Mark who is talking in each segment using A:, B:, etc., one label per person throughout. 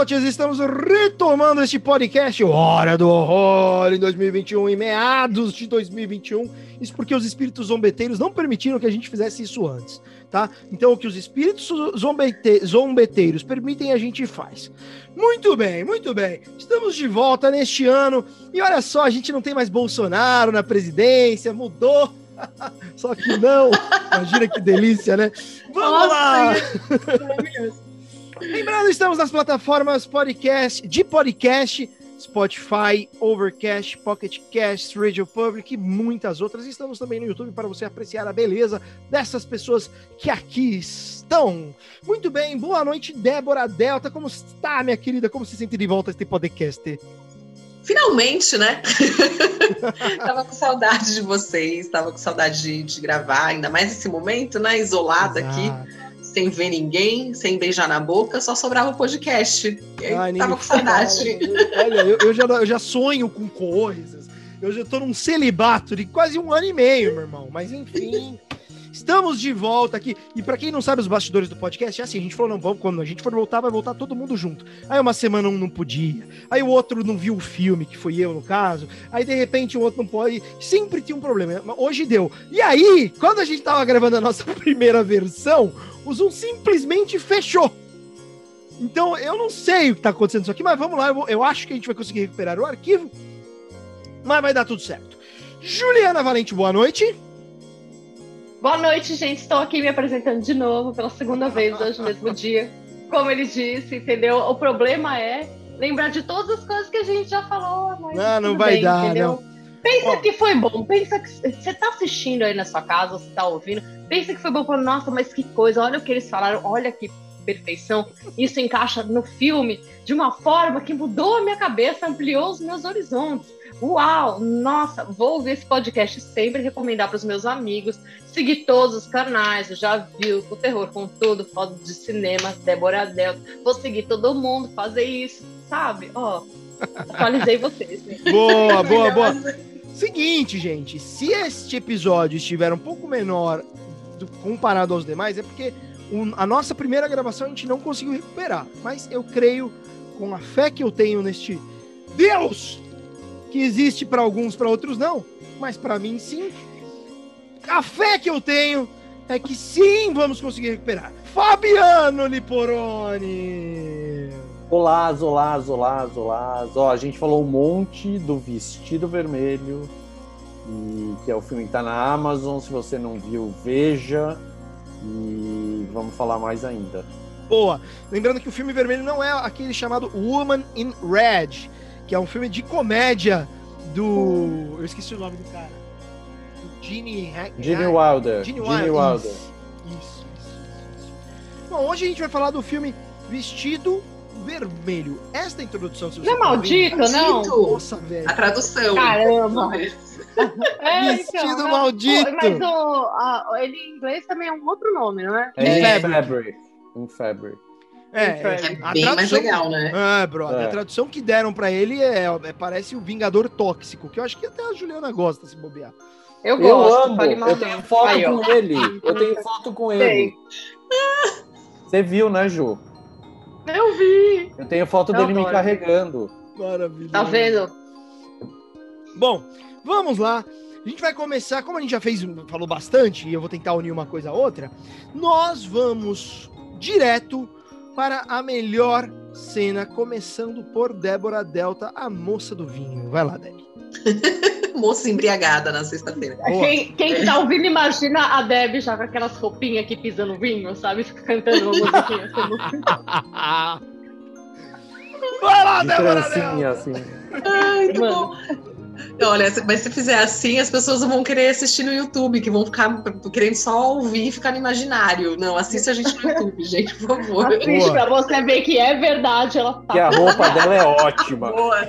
A: Estamos retomando este podcast Hora do Horror em 2021, em meados de 2021. Isso porque os espíritos zombeteiros não permitiram que a gente fizesse isso antes, tá? Então, o que os espíritos zombete zombeteiros permitem, a gente faz. Muito bem, muito bem. Estamos de volta neste ano e olha só, a gente não tem mais Bolsonaro na presidência, mudou. Só que não. Imagina que delícia, né? Vamos Nossa, lá! Maravilhoso. Lembrando, estamos nas plataformas podcast, de podcast, Spotify, Overcast, Pocket Cast, Radio Public e muitas outras. Estamos também no YouTube para você apreciar a beleza dessas pessoas que aqui estão. Muito bem, boa noite, Débora Delta. Como está, minha querida? Como se sente de volta este podcast?
B: Finalmente, né? tava com saudade de vocês, tava com saudade de, de gravar, ainda mais esse momento, né? Isolada Exato. aqui sem ver ninguém, sem beijar na boca, só sobrava o podcast. Ai, tava com saudade.
A: Olha, eu, eu, já, eu já sonho com coisas. Eu já tô num celibato de quase um ano e meio, meu irmão. Mas enfim. Estamos de volta aqui. E para quem não sabe os bastidores do podcast, é assim, a gente falou, não, vamos, quando a gente for voltar, vai voltar todo mundo junto. Aí uma semana um não podia. Aí o outro não viu o filme, que foi eu no caso. Aí de repente o outro não pode. Sempre tinha um problema. Hoje deu. E aí, quando a gente tava gravando a nossa primeira versão, o Zoom simplesmente fechou. Então, eu não sei o que está acontecendo isso aqui, mas vamos lá. Eu, eu, acho que a gente vai conseguir recuperar o arquivo. Mas vai dar tudo certo. Juliana Valente, boa noite.
C: Boa noite, gente. Estou aqui me apresentando de novo pela segunda vez hoje, mesmo dia. Como ele disse, entendeu? O problema é lembrar de todas as coisas que a gente já falou.
A: Mas não, não vai bem, dar, entendeu? não.
C: Pensa que foi bom, pensa que você está assistindo aí na sua casa, você está ouvindo, pensa que foi bom, falando, nossa, mas que coisa, olha o que eles falaram, olha que perfeição, isso encaixa no filme de uma forma que mudou a minha cabeça, ampliou os meus horizontes. Uau, nossa, vou ouvir esse podcast sempre, recomendar para os meus amigos, seguir todos os canais, já viu o terror com tudo, foto de cinema, Débora Delta, vou seguir todo mundo, fazer isso, sabe? Ó, atualizei vocês. Né?
A: Boa, boa, boa. Seguinte, gente, se este episódio estiver um pouco menor do, comparado aos demais, é porque um, a nossa primeira gravação a gente não conseguiu recuperar. Mas eu creio, com a fé que eu tenho neste Deus, que existe para alguns, para outros não, mas para mim sim. A fé que eu tenho é que sim vamos conseguir recuperar. Fabiano Liporoni!
D: Olá, olá, olá, olá. Ó, a gente falou um monte do Vestido Vermelho, e, que é o filme que está na Amazon. Se você não viu, veja. E vamos falar mais ainda.
A: Boa. Lembrando que o filme vermelho não é aquele chamado Woman in Red, que é um filme de comédia do. Eu esqueci o nome do cara. Do Gene,
D: Gene Wilder. Gene Wilder. Gene Wilder. Isso,
A: isso, isso, isso. Bom, hoje a gente vai falar do filme Vestido vermelho. Esta introdução,
C: se você. Não é maldito, não?
B: Nossa, velho. A tradução.
C: Caramba.
A: é, Vestido então, maldito.
C: Mas o, a, ele em inglês também é um outro nome, não é?
D: É In Fabric. In Fabric.
B: É, é, é bem mais legal, né?
A: É, bro, é. a tradução que deram pra ele é, é, parece o Vingador Tóxico, que eu acho que até a Juliana gosta se bobear.
D: Eu gosto. Eu amo. Eu tenho foto Aí, com ele. Eu tenho foto com ele. Você viu, né, Ju?
C: Eu vi.
D: Eu tenho foto eu dele adoro. me carregando.
A: Maravilha.
C: Tá vendo?
A: Bom, vamos lá. A gente vai começar, como a gente já fez, falou bastante, e eu vou tentar unir uma coisa a outra. Nós vamos direto para a melhor cena, começando por Débora Delta, a moça do vinho. Vai lá, Débora.
B: moça embriagada na sexta-feira.
C: Quem, quem tá ouvindo, imagina a Deb já com aquelas roupinhas aqui pisando vinho, sabe? Cantando uma musiquinha.
A: Vai lá, Débora! Assim.
B: Ai, bom. Olha, mas se fizer assim, as pessoas vão querer assistir no YouTube, que vão ficar querendo só ouvir e ficar no imaginário. Não, assista a gente no YouTube, gente, por favor.
C: Assiste pra você ver que é verdade. Ela
D: tá. Que a roupa dela é ótima.
B: Boa.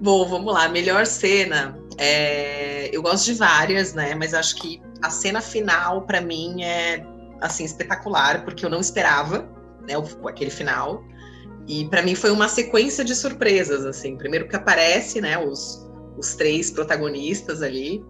B: Bom, vamos lá. Melhor cena. É... Eu gosto de várias, né? Mas acho que a cena final, para mim, é assim espetacular, porque eu não esperava, né? Aquele final. E para mim foi uma sequência de surpresas, assim. Primeiro que aparece, né, os, os três protagonistas ali.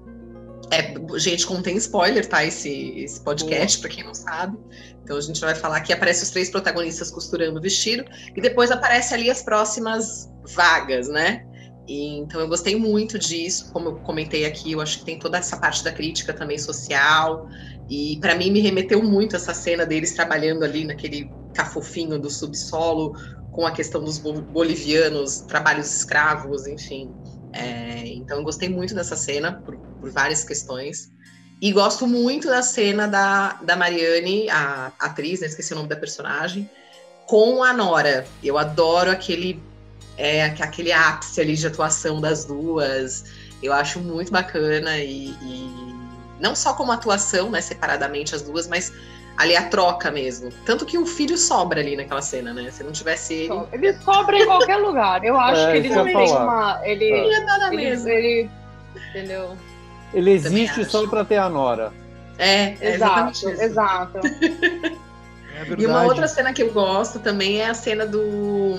B: É, gente, contém spoiler, tá? Esse, esse podcast, para quem não sabe. Então a gente vai falar que aparece os três protagonistas costurando o vestido e depois aparece ali as próximas vagas, né? E, então eu gostei muito disso, como eu comentei aqui, eu acho que tem toda essa parte da crítica também social. E para mim me remeteu muito essa cena deles trabalhando ali naquele cafofinho do subsolo, com a questão dos bolivianos, trabalhos escravos, enfim. É, então eu gostei muito dessa cena por, por, várias questões. E gosto muito da cena da, da Mariane, a atriz, né, esqueci o nome da personagem, com a Nora. Eu adoro aquele, é, aquele ápice ali de atuação das duas. Eu acho muito bacana e, e não só como atuação, né, separadamente as duas, mas ali a troca mesmo. Tanto que o filho sobra ali naquela cena, né? Se não tivesse ele.
C: Ele sobra em qualquer lugar. Eu acho é, que ele não tem uma. Ele,
B: ele é nada
C: ele,
B: mesmo.
C: Ele, entendeu?
D: Ele existe só para ter a Nora.
B: É,
C: é exato, exato.
B: É e uma outra cena que eu gosto também é a cena do.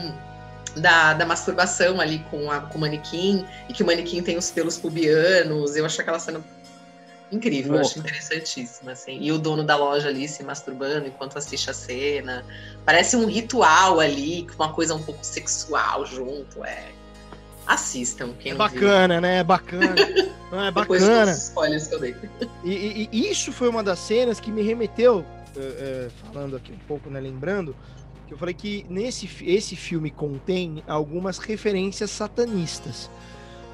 B: Da, da masturbação ali com, a, com o manequim, e que o manequim tem os pelos pubianos. Eu acho aquela cena Incrível, eu acho interessantíssimo, assim. E o dono da loja ali se masturbando enquanto assiste a cena. Parece um ritual ali, com uma coisa um pouco sexual junto, é. Assistam, quem
A: é bacana,
B: viu.
A: né? É bacana. Não, é bacana.
B: spoilers que eu dei.
A: E, e, e, isso foi uma das cenas que me remeteu, uh, uh, falando aqui um pouco, né? Lembrando, que eu falei que nesse esse filme contém algumas referências satanistas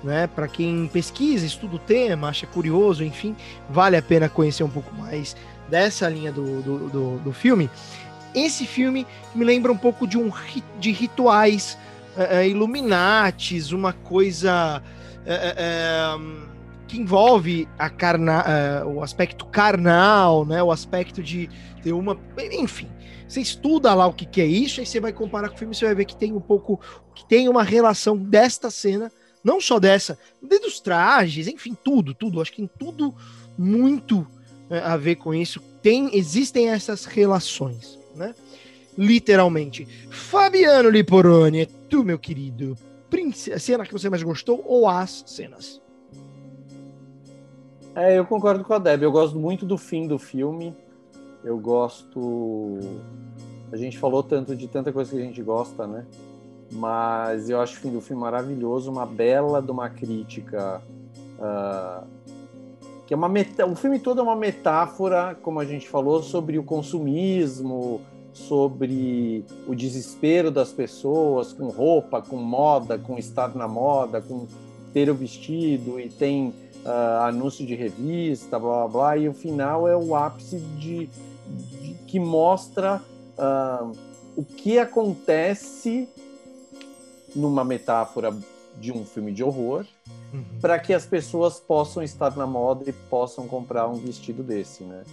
A: né? Para quem pesquisa, estuda o tema, acha curioso, enfim, vale a pena conhecer um pouco mais dessa linha do, do, do, do filme. Esse filme me lembra um pouco de um de rituais uh, Illuminates, uma coisa uh, uh, que envolve a carna, o aspecto carnal, né? O aspecto de ter uma, enfim. Você estuda lá o que, que é isso, aí você vai comparar com o filme, você vai ver que tem um pouco, que tem uma relação desta cena não só dessa, desde os trajes, enfim, tudo, tudo. Acho que tem tudo muito é, a ver com isso. Tem, existem essas relações, né? Literalmente. Fabiano Liporoni, é tu, meu querido. A cena que você mais gostou ou as cenas?
D: É, eu concordo com a Deb. Eu gosto muito do fim do filme. Eu gosto. A gente falou tanto de tanta coisa que a gente gosta, né? Mas eu acho o filme maravilhoso, uma bela de uma crítica uh, que é uma meta... o filme todo é uma metáfora, como a gente falou, sobre o consumismo, sobre o desespero das pessoas com roupa, com moda, com estar na moda, com ter o vestido e tem uh, anúncio de revista, blá blá blá, e o final é o ápice de, de que mostra uh, o que acontece numa metáfora de um filme de horror, uhum. para que as pessoas possam estar na moda e possam comprar um vestido desse, né?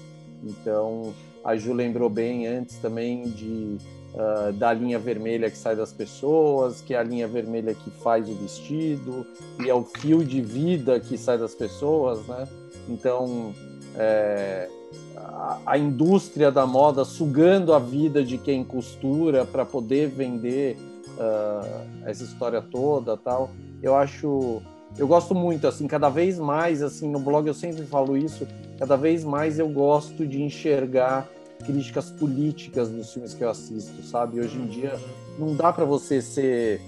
D: Então, a Ju lembrou bem antes também de uh, da linha vermelha que sai das pessoas, que é a linha vermelha que faz o vestido, e é o fio de vida que sai das pessoas, né? Então, é, a, a indústria da moda sugando a vida de quem costura para poder vender uh, essa história toda tal. Eu acho, eu gosto muito, assim, cada vez mais, assim, no blog eu sempre falo isso, cada vez mais eu gosto de enxergar críticas políticas nos filmes que eu assisto, sabe? Hoje em dia não dá para você ser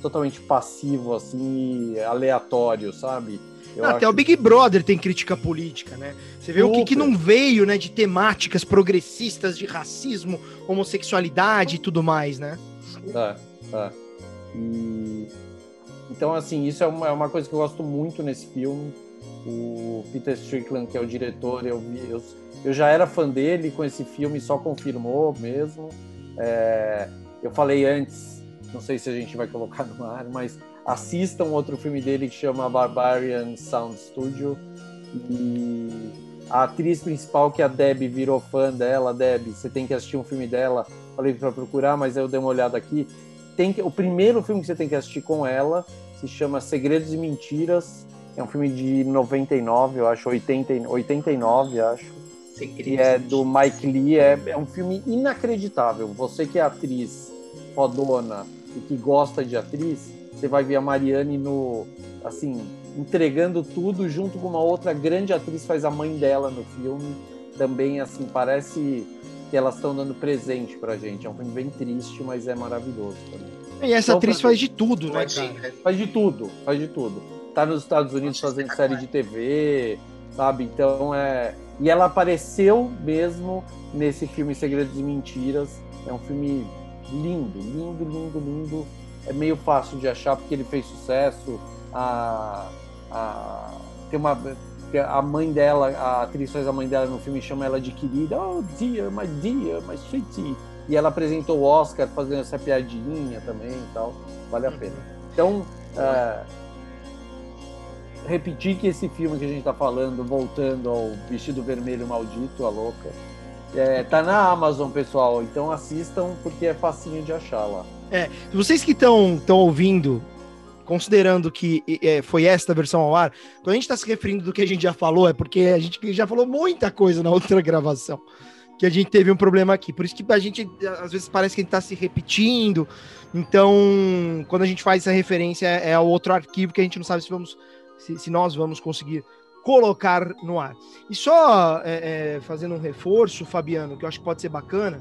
D: totalmente passivo, assim, aleatório, sabe?
A: Eu Até o Big Brother tem crítica política, né? Você vê o que, que não veio, né, de temáticas progressistas, de racismo, homossexualidade e tudo mais, né?
D: É. Tá? E então assim isso é uma, é uma coisa que eu gosto muito nesse filme. O Peter Strickland que é o diretor, eu vi, eu, eu já era fã dele com esse filme, só confirmou mesmo. É, eu falei antes, não sei se a gente vai colocar no ar, mas assistam outro filme dele que chama Barbarian Sound Studio e a atriz principal que a Deb virou fã dela, Deb, você tem que assistir um filme dela. Falei para procurar, mas eu dei uma olhada aqui tem que, o primeiro filme que você tem que assistir com ela se chama Segredos e Mentiras. É um filme de 99, eu acho, 80, 89, acho. Segredos e é do Mike Lee. É, é um filme inacreditável. Você que é atriz fodona e que gosta de atriz, você vai ver a Mariane no, assim, entregando tudo junto com uma outra grande atriz faz a mãe dela no filme. Também assim, parece que elas estão dando presente pra gente. É um filme bem triste, mas é maravilhoso também.
A: E essa então, atriz faz de tudo, né, cara?
D: Faz de tudo, faz de tudo. Tá nos Estados Unidos fazendo série de TV, sabe? Então é. E ela apareceu mesmo nesse filme Segredos e Mentiras. É um filme lindo, lindo, lindo, lindo. É meio fácil de achar porque ele fez sucesso. A, a, tem uma a mãe dela, a atriz faz a mãe dela no filme chama ela de querida, oh dear, my dear, my sweetie. E ela apresentou o Oscar fazendo essa piadinha também e tal. Vale a uhum. pena. Então, é, repetir que esse filme que a gente está falando, voltando ao Vestido Vermelho Maldito, a louca, é, tá na Amazon, pessoal. Então assistam porque é facinho de achar lá.
A: É, vocês que estão ouvindo, considerando que é, foi esta versão ao ar, quando a gente está se referindo do que a gente já falou, é porque a gente já falou muita coisa na outra gravação. Que a gente teve um problema aqui. Por isso que a gente, às vezes, parece que a gente está se repetindo. Então, quando a gente faz essa referência, é ao outro arquivo que a gente não sabe se vamos se, se nós vamos conseguir colocar no ar. E só é, é, fazendo um reforço, Fabiano, que eu acho que pode ser bacana,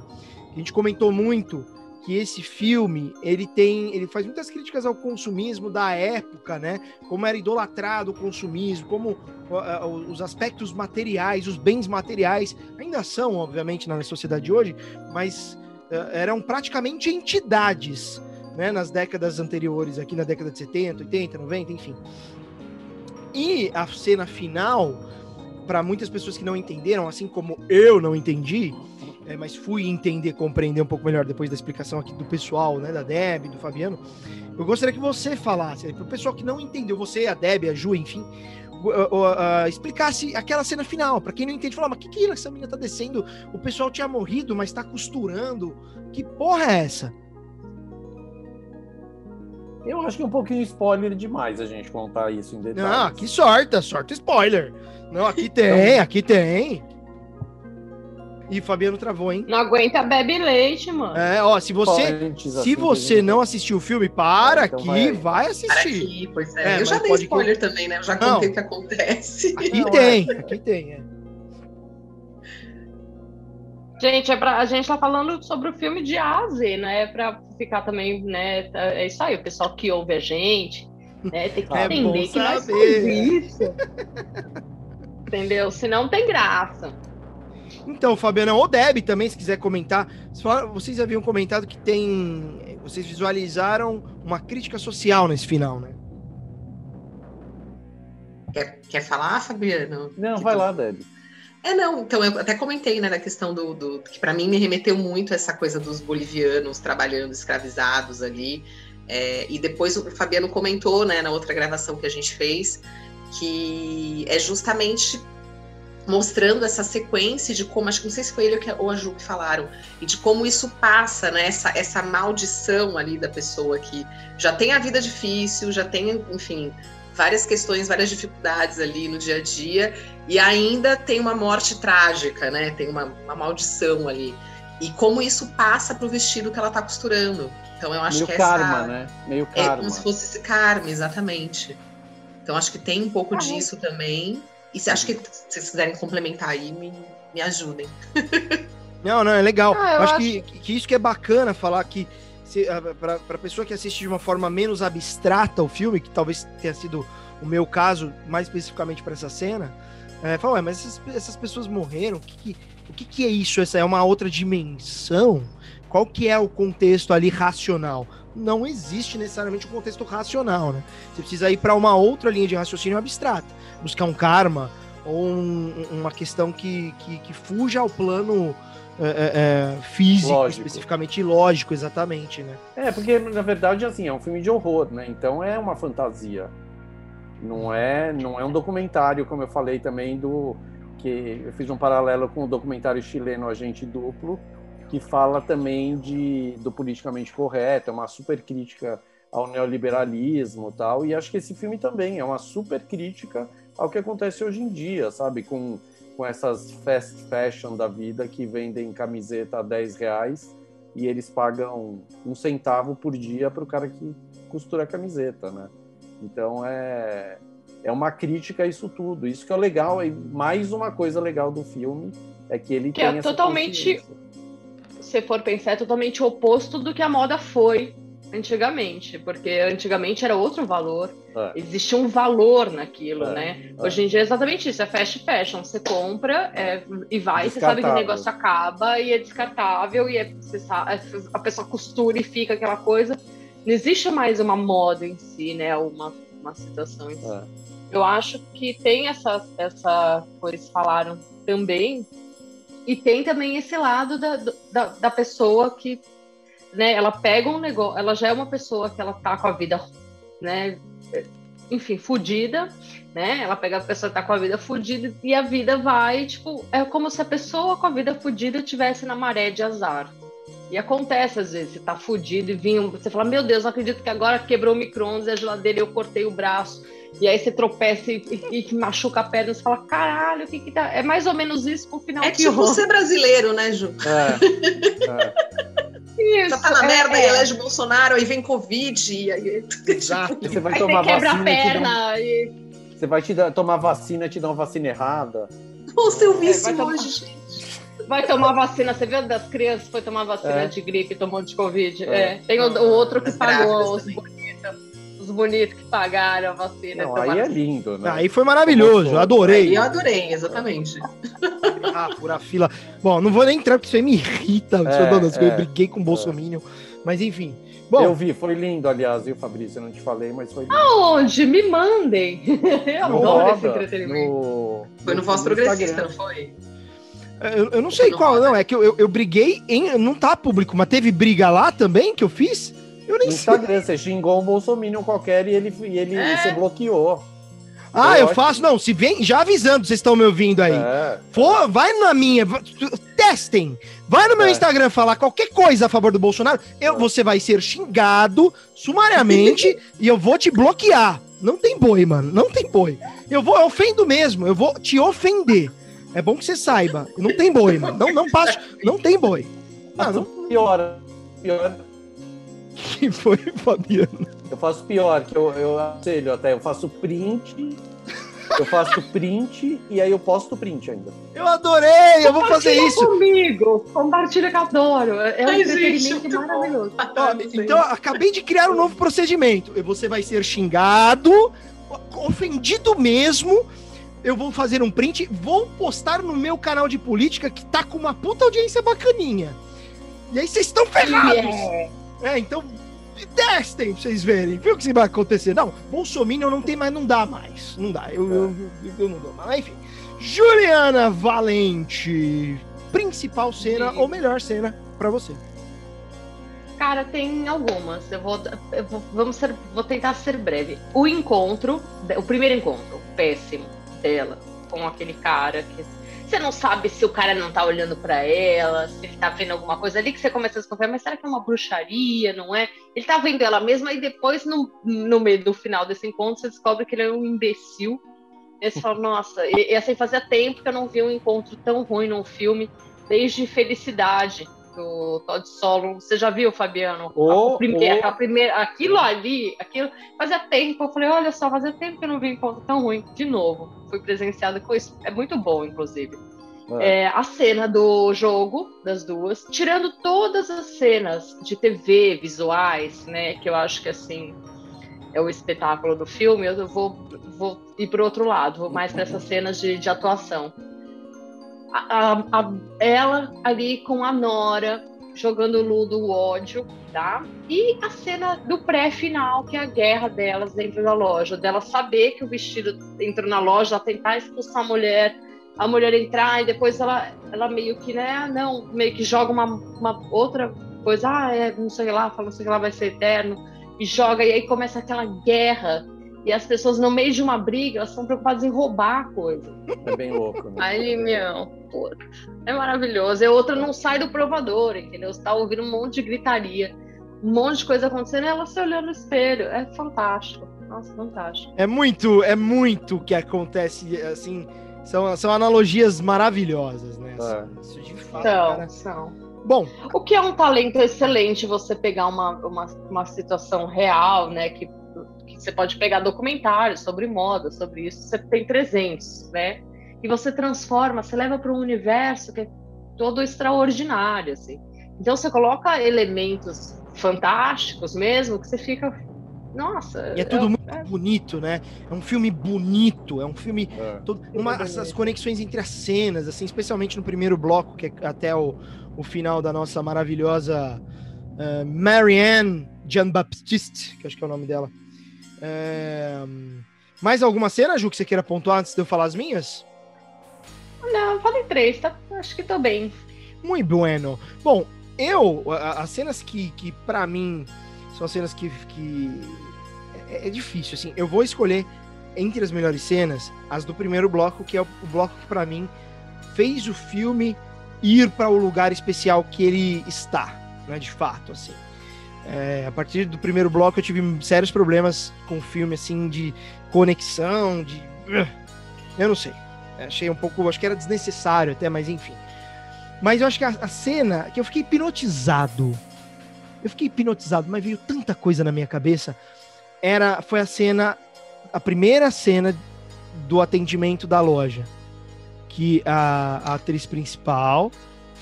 A: a gente comentou muito que esse filme ele tem ele faz muitas críticas ao consumismo da época, né? Como era idolatrado o consumismo, como uh, os aspectos materiais, os bens materiais ainda são, obviamente, na sociedade de hoje, mas uh, eram praticamente entidades, né? Nas décadas anteriores, aqui na década de 70, 80, 90, enfim. E a cena final, para muitas pessoas que não entenderam, assim como eu não entendi, é, mas fui entender, compreender um pouco melhor depois da explicação aqui do pessoal, né, da Deb, do Fabiano. Eu gostaria que você falasse, para o pessoal que não entendeu, você, a Deb, a Ju, enfim, uh, uh, uh, explicasse aquela cena final. Para quem não entende, falar, mas que que essa menina tá descendo? O pessoal tinha morrido, mas tá costurando. Que porra é essa?
D: Eu acho que é um pouquinho spoiler demais a gente contar isso em detalhes.
A: Não, aqui sorta, sorta spoiler. Não, aqui tem, então... aqui tem. E Fabiano travou, hein?
C: Não aguenta bebe leite, mano.
A: É, ó, se você se você não assistiu o filme, para então aqui, vai. vai. assistir. Aqui,
B: pois é. é eu já dei spoiler que... também, né? Eu já contei o que acontece.
A: Aqui não, tem, é. aqui tem, é.
C: Gente, é pra, a gente tá falando sobre o filme de A a Z, né? Pra ficar também, né? É isso aí, o pessoal que ouve a gente, né? Tem que é entender que nós faz isso. Entendeu? Senão tem graça.
A: Então, Fabiana, ou Deb também, se quiser comentar. Vocês haviam comentado que tem. Vocês visualizaram uma crítica social nesse final, né?
B: Quer, quer falar, Fabiano?
D: Não, que vai tu... lá, Deb.
B: É, não, então eu até comentei, né, da questão do, do que para mim me remeteu muito essa coisa dos bolivianos trabalhando escravizados ali. É, e depois o Fabiano comentou, né, na outra gravação que a gente fez, que é justamente mostrando essa sequência de como, acho que não sei se foi ele ou a Ju que falaram, e de como isso passa, né, essa, essa maldição ali da pessoa que já tem a vida difícil, já tem, enfim, várias questões, várias dificuldades ali no dia a dia, e ainda tem uma morte trágica, né? Tem uma, uma maldição ali. E como isso passa para o vestido que ela está costurando. Então eu acho
D: Meio
B: que
D: karma,
B: essa,
D: né? Meio karma.
B: É como se fosse esse karma, exatamente. Então acho que tem um pouco ah, disso também. E se acho que se vocês quiserem complementar aí, me, me ajudem.
A: Não, não, é legal. Ah, eu acho, acho... Que, que isso que é bacana falar que para a pessoa que assiste de uma forma menos abstrata o filme, que talvez tenha sido o meu caso, mais especificamente para essa cena, é, fala, Ué, mas essas, essas, pessoas morreram, o, que, que, o que, que é isso? Essa é uma outra dimensão? Qual que é o contexto ali racional? Não existe necessariamente um contexto racional, né? Você precisa ir para uma outra linha de raciocínio abstrata, buscar um karma ou um, uma questão que, que, que fuja ao plano é, é, é, físico, lógico. especificamente lógico, exatamente, né?
D: É, porque na verdade assim, é um filme de horror, né? Então é uma fantasia. Não é, não é um documentário, como eu falei também do que eu fiz um paralelo com o documentário chileno Agente Duplo, que fala também de do politicamente correto, é uma super crítica ao neoliberalismo, tal. E acho que esse filme também é uma super crítica ao que acontece hoje em dia, sabe, com com essas fast fashion da vida que vendem camiseta a 10 reais e eles pagam um centavo por dia para o cara que costura a camiseta, né? Então é, é uma crítica a isso tudo. Isso que é legal, e mais uma coisa legal do filme é que ele
C: que
D: tem
C: é totalmente, se for pensar, é totalmente oposto do que a moda foi antigamente, porque antigamente era outro valor, é. existia um valor naquilo, é. né? É. Hoje em dia é exatamente isso, é fast fashion, você compra é, e vai, você sabe que o negócio acaba e é descartável e é, sabe, a pessoa costura e fica aquela coisa. Não existe mais uma moda em si, né? Uma, uma situação em si. É. Eu acho que tem essa, essa coisa que falaram também, e tem também esse lado da, da, da pessoa que né, ela pega um negócio, ela já é uma pessoa que ela tá com a vida, né, enfim, fodida, né? Ela pega a pessoa que tá com a vida fodida e a vida vai, tipo, é como se a pessoa com a vida fodida tivesse na maré de azar. E acontece às vezes, você tá fudido e vinha, você fala, meu Deus, não acredito que agora quebrou o micro-ondas e a geladeira eu cortei o braço. E aí você tropeça e, e, e machuca a perna, você fala, caralho, o que que tá. É mais ou menos isso pro final.
B: É tipo ser brasileiro, né, Ju? É. é. Isso, Já tá na é, merda é. e elege o Bolsonaro, aí vem Covid. E aí...
D: Exato. Você vai tomar
C: você quebra
D: vacina.
C: A perna
D: e... Você vai te dar, tomar vacina e te dar uma vacina errada.
B: Nossa, eu vi é, isso hoje, tomar... gente.
C: Vai tomar vacina, você viu das crianças foi tomar vacina é. de gripe, tomou de Covid. É. é. Tem o, o, outro que pagou os bonitos os bonitos que pagaram a vacina.
D: Não, aí é lindo, né?
A: Aí foi maravilhoso, eu adorei. Aí
B: eu adorei, exatamente.
A: ah, por a fila. Bom, não vou nem entrar porque isso aí me irrita, é, donas, é, eu briguei com o Bolsonaro. Mas enfim. Bom,
D: eu vi, foi lindo, aliás, viu, Fabrício? Eu não te falei, mas foi lindo.
C: Aonde? Me mandem. Eu no adoro roda, esse entretenimento.
B: No, foi no, no Voz Progressista, não foi?
A: Eu, eu, não sei qual, não. É que eu, eu, eu, briguei em. Não tá público, mas teve briga lá também que eu fiz? Eu nem
D: no sei. Instagram, você xingou um bolsominion qualquer e ele, e ele é. você bloqueou.
A: Ah, eu, eu faço, não, se vem, já avisando, vocês estão me ouvindo aí. É. For, vai na minha, testem. Vai no meu é. Instagram falar qualquer coisa a favor do Bolsonaro, eu, é. você vai ser xingado sumariamente e eu vou te bloquear. Não tem boi, mano, não tem boi. Eu vou, eu ofendo mesmo, eu vou te ofender. É bom que você saiba, não tem boi, mano. Não, não passo, não tem boi.
D: Ah, não... Pior,
A: que foi, Fabiano?
D: Eu faço pior, que eu, eu aconselho até, eu faço print, eu faço print e aí eu posto print ainda.
A: Eu adorei, eu vou fazer isso.
C: comigo, compartilha que eu adoro. É um Ai, entretenimento gente, maravilhoso. Ó,
A: então, acabei de criar um novo procedimento. Você vai ser xingado, ofendido mesmo. Eu vou fazer um print, vou postar no meu canal de política que tá com uma puta audiência bacaninha. E aí vocês estão ferrados. Yeah. É, então testem pra vocês verem. Viu o que vai acontecer? Não, Bolsonaro não tem mais, não dá mais. Não dá, eu, eu, eu, eu não dou mais. Enfim. Juliana Valente, principal cena Sim. ou melhor cena para você?
C: Cara, tem algumas. Eu vou, eu vou, vamos ser, vou tentar ser breve. O encontro, o primeiro encontro, péssimo dela com aquele cara que você não sabe se o cara não tá olhando para ela, se ele tá vendo alguma coisa ali que você começa a desconfiar, mas será que é uma bruxaria, não é? Ele tá vendo ela mesma e depois, no, no meio do final desse encontro, você descobre que ele é um imbecil. E você fala, nossa, e, e assim, fazia tempo que eu não vi um encontro tão ruim num filme, desde Felicidade do Todd Solon. Você já viu, Fabiano?
D: Oh, a,
C: primeira, oh. a primeira, aquilo ali, aquilo fazia tempo. Eu falei, olha só, fazia tempo que eu não vi encontro tão ruim. De novo, fui presenciada com isso. É muito bom, inclusive. É. É, a cena do jogo das duas, tirando todas as cenas de TV, visuais, né? Que eu acho que assim é o espetáculo do filme. Eu vou, vou ir para outro lado, vou mais para essas cenas de, de atuação a, a, ela ali com a Nora jogando ludo o ódio, tá? E a cena do pré-final, que é a guerra delas dentro da loja, dela saber que o vestido entrou na loja, tentar expulsar a mulher, a mulher entrar e depois ela, ela meio que, né, não, meio que joga uma, uma outra coisa, ah, é, não sei lá, fala não sei lá, vai ser eterno, e joga, e aí começa aquela guerra e as pessoas, no meio de uma briga, elas estão preocupadas em roubar a coisa.
D: É bem louco, né?
C: Aí, meu, pô, é maravilhoso. E outra não sai do provador, entendeu? Você tá ouvindo um monte de gritaria, um monte de coisa acontecendo e ela se olhando no espelho. É fantástico. Nossa, fantástico.
A: É muito, é muito que acontece, assim, são, são analogias maravilhosas, né?
C: É. Isso de fato, são, cara. são. Bom. O que é um talento excelente você pegar uma, uma, uma situação real, né? Que Você pode pegar documentários sobre moda, sobre isso, você tem 300, né? E você transforma, você leva para um universo que é todo extraordinário, assim. Então você coloca elementos fantásticos mesmo, que você fica nossa.
A: E é tudo é, muito é... bonito, né? É um filme bonito, é um filme. É. Todo, uma, essas conexões entre as cenas, assim, especialmente no primeiro bloco, que é até o, o final da nossa maravilhosa uh, Marianne Jean-Baptiste, que acho que é o nome dela. Uh, mais alguma cena, Ju, que você queira pontuar antes de eu falar as minhas?
C: Não, falei três, tá? Acho que tô bem.
A: Muito bueno. Bom, eu, as cenas que, que para mim são cenas que, que é, é, difícil, assim. Eu vou escolher entre as melhores cenas as do primeiro bloco, que é o, o bloco que para mim fez o filme ir para o lugar especial que ele está, né, de fato, assim. É, a partir do primeiro bloco eu tive sérios problemas com o filme, assim, de conexão, de... Eu não sei. Achei um pouco, acho que era desnecessário até, mas enfim. Mas eu acho que a, a cena, que eu fiquei hipnotizado eu fiquei hipnotizado, mas veio tanta coisa na minha cabeça. Era, foi a cena, a primeira cena do atendimento da loja, que a, a atriz principal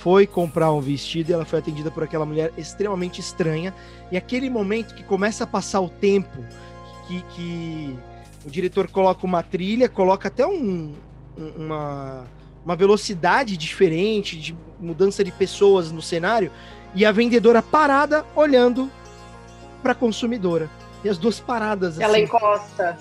A: foi comprar um vestido e ela foi atendida por aquela mulher extremamente estranha. E aquele momento que começa a passar o tempo, que, que o diretor coloca uma trilha, coloca até um, uma, uma velocidade diferente, de mudança de pessoas no cenário, e a vendedora parada olhando para a consumidora. E as duas paradas
C: assim. Ela encosta.